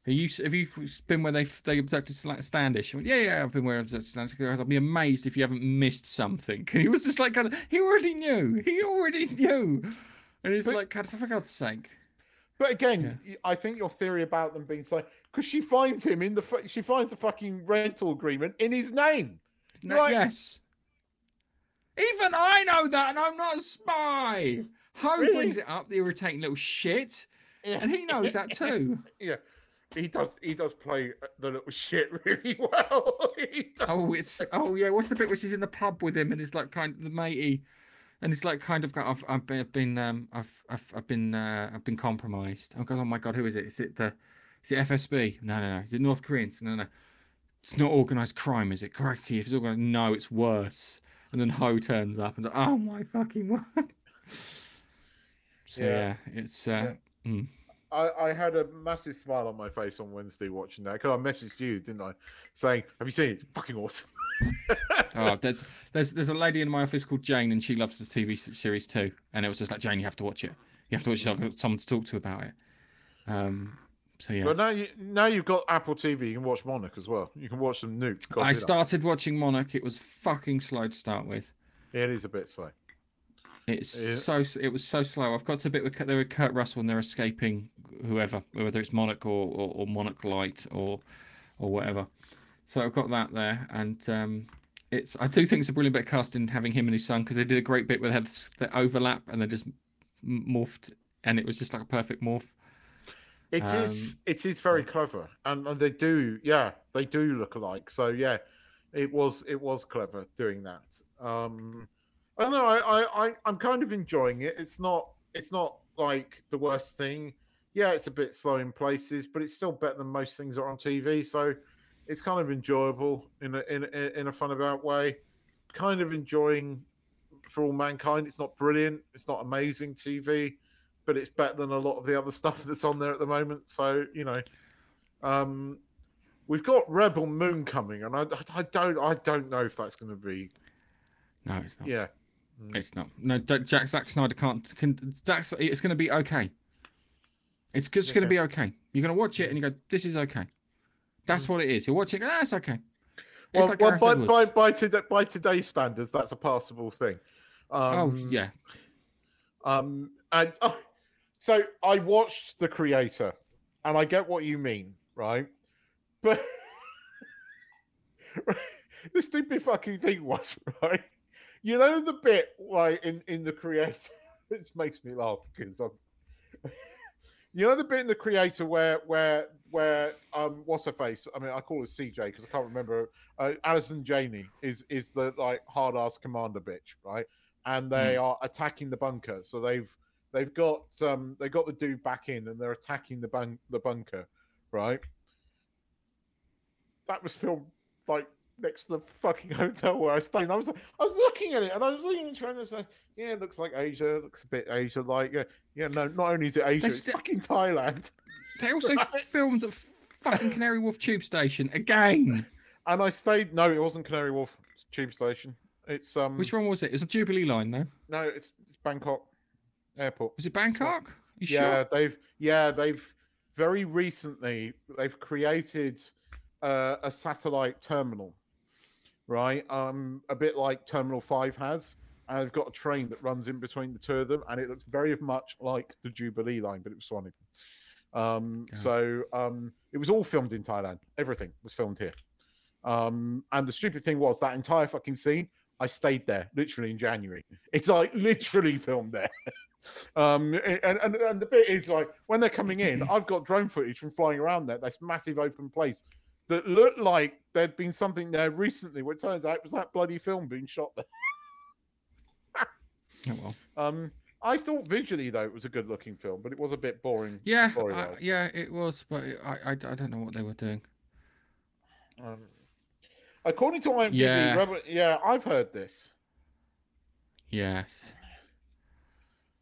Have you have you been where they they abducted Standish? Went, yeah, yeah, I've been where I abducted Standish. I'd be amazed if you haven't missed something. And he was just like, kind of, he already knew. He already knew. And he's like, God, for God's sake. But again, I think your theory about them being so because she finds him in the she finds the fucking rental agreement in his name. No, Like- yes. Even I know that, and I'm not a spy. Ho Really? brings it up, the irritating little shit, and he knows that too. Yeah, he does. He does play uh, the little shit really well. Oh, it's oh yeah. What's the bit where she's in the pub with him and it's like kind of the matey, and it's like kind of got I've I've been, I've been um I've I've I've been uh, I've been compromised. Oh god, oh my god, who is it? Is it the is it FSB? No, no, no. Is it North Koreans? No, no. It's not organized crime, is it? Cracky. If it's organized, no, it's worse. And then Ho turns up and oh my fucking word. So Yeah. yeah, it's uh, mm. I, I had a massive smile on my face on Wednesday watching that because I messaged you, didn't I? Saying, "Have you seen it? It's fucking awesome." Oh, there's, there's there's a lady in my office called Jane, and she loves the TV series too. And it was just like Jane, you have to watch it. You have to watch it. I've got someone to talk to about it. Um, so yeah. But now you now you've got Apple TV, you can watch Monarch as well. You can watch some Nuke. I started watching Monarch. It was fucking slow to start with. It is a bit slow. It's Yeah. so it was so slow. I've got to a bit with there with Kurt Russell and they're escaping whoever, whether it's Monarch or, or, or Monarch Light or or whatever. So I've got that there, and um, it's I do think it's a brilliant bit of casting having him and his son because they did a great bit where they had the overlap and they just morphed, and it was just like a perfect morph. It is. Um, It is very clever, and, and they do. Yeah, they do look alike. So yeah, it was. It was clever doing that. Um, I don't know. I, I, I I'm kind of enjoying it. It's not. It's not like the worst thing. Yeah, it's a bit slow in places, but it's still better than most things that are on TV. So it's kind of enjoyable in a in a, in a fun about way. Kind of enjoying for all mankind. It's not brilliant. It's not amazing TV but it's better than a lot of the other stuff that's on there at the moment. So you know, um, we've got Rebel Moon coming, and I, I don't I don't know if that's going to be No, it's not. yeah. It's not. No, Jack Zack Snyder can't. Can, it's going to be okay. It's just going to be okay. You're going to watch it and you go, "This is okay." That's what it is. You're watching. Ah, it's okay. It's Well, like well by, by by today by today's standards, that's a passable thing. Um, oh yeah. Um, and oh, so I watched the creator, and I get what you mean, right? But the stupid fucking thing was right. You know the bit like in in the creator, which makes me laugh because I'm. You know the bit in the creator where where where um what's her face? I mean I call her CJ because I can't remember. Uh, Allison Janney is is the like hard ass commander bitch, right? And they are attacking the bunker. So they've they've got um they got the dude back in and they're attacking the bun the bunker, right? That was filmed like next to the fucking hotel where I stayed. I was I was looking at it and I was looking and trying to say, yeah, it looks like Asia, it looks a bit Asia like. Yeah, yeah, no, not only is it Asia, it's sti- fucking Thailand. They also filmed at fucking Canary Wharf tube station again. And I stayed. No, it wasn't Canary Wharf tube station. It's um. Which one was it? It's was a Jubilee line, though. No, it's, it's Bangkok Airport. Is it Bangkok? You yeah, sure? they've yeah they've very recently they've created uh, a satellite terminal, right? Um, a bit like Terminal Five has, and they've got a train that runs in between the two of them, and it looks very much like the Jubilee line, but it was Suvarnabhumi. Um, Yeah. so um, it was all filmed in Thailand. Everything was filmed here. Um, and the stupid thing was that entire fucking scene. I stayed there literally in January. It's like literally filmed there. Um, and, and and the bit is like when they're coming in, I've got drone footage from flying around there. This massive open place that looked like there'd been something there recently. It turns out it was that bloody film being shot there. Oh, well. Um, I thought visually though it was a good looking film, but it was a bit boring. Yeah, I, story-wise. yeah, it was, but I, I, I don't know what they were doing. Um, according to IMDb, Yeah. Yeah, I've heard this. Yes.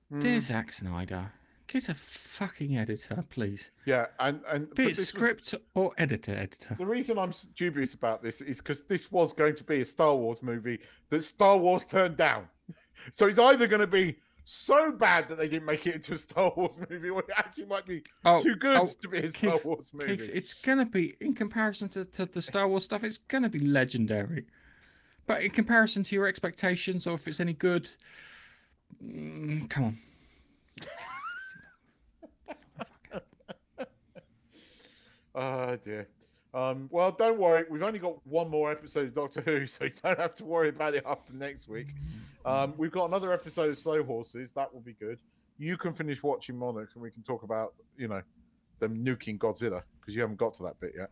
Hmm. Dear Zack Snyder, get a fucking editor, please. Yeah, and and Be it this was- script or editor, editor. The reason I'm dubious about this is because this was going to be a Star Wars movie that Star Wars turned down. So it's either going to be so bad that they didn't make it into a Star Wars movie. Or it actually might be Oh, too good oh, to be a Star Keith- Wars movie. Keith, it's gonna be in comparison to, to the Star Wars stuff. It's gonna be legendary, but in comparison to your expectations, or if it's any good, mm, come on. Oh dear. Um, well, don't worry. We've only got one more episode of Doctor Who, so you don't have to worry about it after next week. Um, we've got another episode of Slow Horses. That will be good. You can finish watching Monarch, and we can talk about, you know, them nuking Godzilla because you haven't got to that bit yet.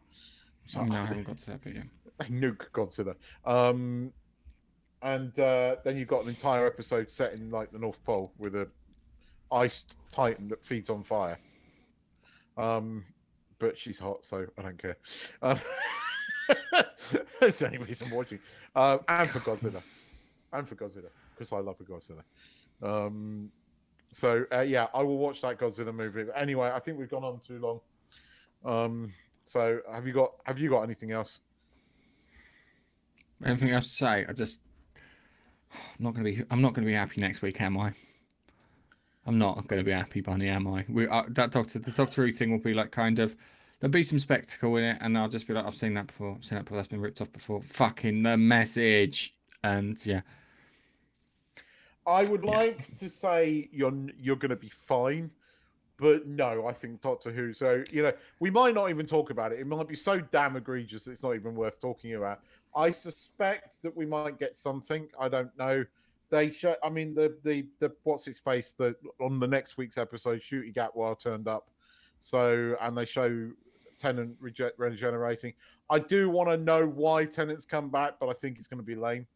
So- No, I haven't got to that bit yet. nuke Godzilla. Um, and uh, then you've got an entire episode set in like the North Pole with a iced titan that feeds on fire. Um, but she's hot, so I don't care. Um, that's the only reason I'm watching. Um, and for Godzilla, and for Godzilla, because I love a Godzilla. Um, so uh, yeah, I will watch that Godzilla movie. But anyway, I think we've gone on too long. Um, so have you got have you got anything else? Anything else to say? I just, I'm not gonna be. I'm not gonna be happy next week, am I? I'm not gonna be happy, Bunny, am I? We uh, that Doctor, the Doctor Who thing will be like kind of. There'll be some spectacle in it, and I'll just be like, I've seen that before. I've seen that before. That's been ripped off before. Fucking the message, and yeah, I would like to say you're you're going to be fine, but no, I think Doctor Who. So you know, we might not even talk about it. It might be so damn egregious that it's not even worth talking about. I suspect that we might get something. I don't know. They show. I mean, the the the what's his face? The on the next week's episode, Ncuti Gatwa turned up. So and they show Tennant rege- regenerating. I do want to know why Tennant's come back, but I think it's going to be lame.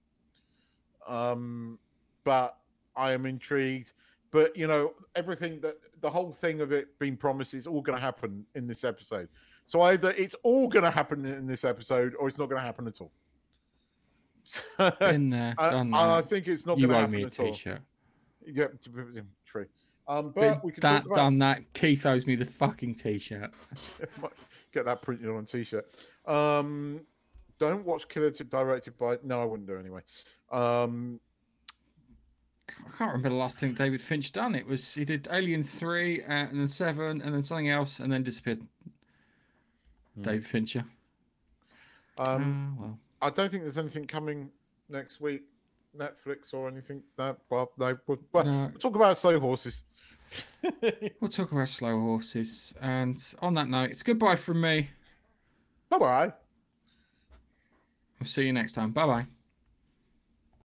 Um, but I am intrigued. But you know, everything that the whole thing of it being promised is all going to happen in this episode. So either it's all going to happen in this episode, or it's not going to happen at all. been there, I, done I that. think it's not you going to owe happen me a at all. t-shirt. Yeah, true. Um, but Been we can that, talk about done that. Keith owes me the fucking t-shirt. Get that printed on a t-shirt. Um, don't watch Killer T- directed by. No, I wouldn't do anyway. Um, I can't remember the last thing David Finch done. It was he did Alien three uh, and then seven and then something else and then disappeared. David Fincher. um, Ah, well. I don't think there's anything coming next week, Netflix or anything. No, well, no. We'll, well, No. we'll talk about slow horses. We'll talk about slow horses. And on that note, it's goodbye from me. Bye bye. We'll see you next time. Bye bye.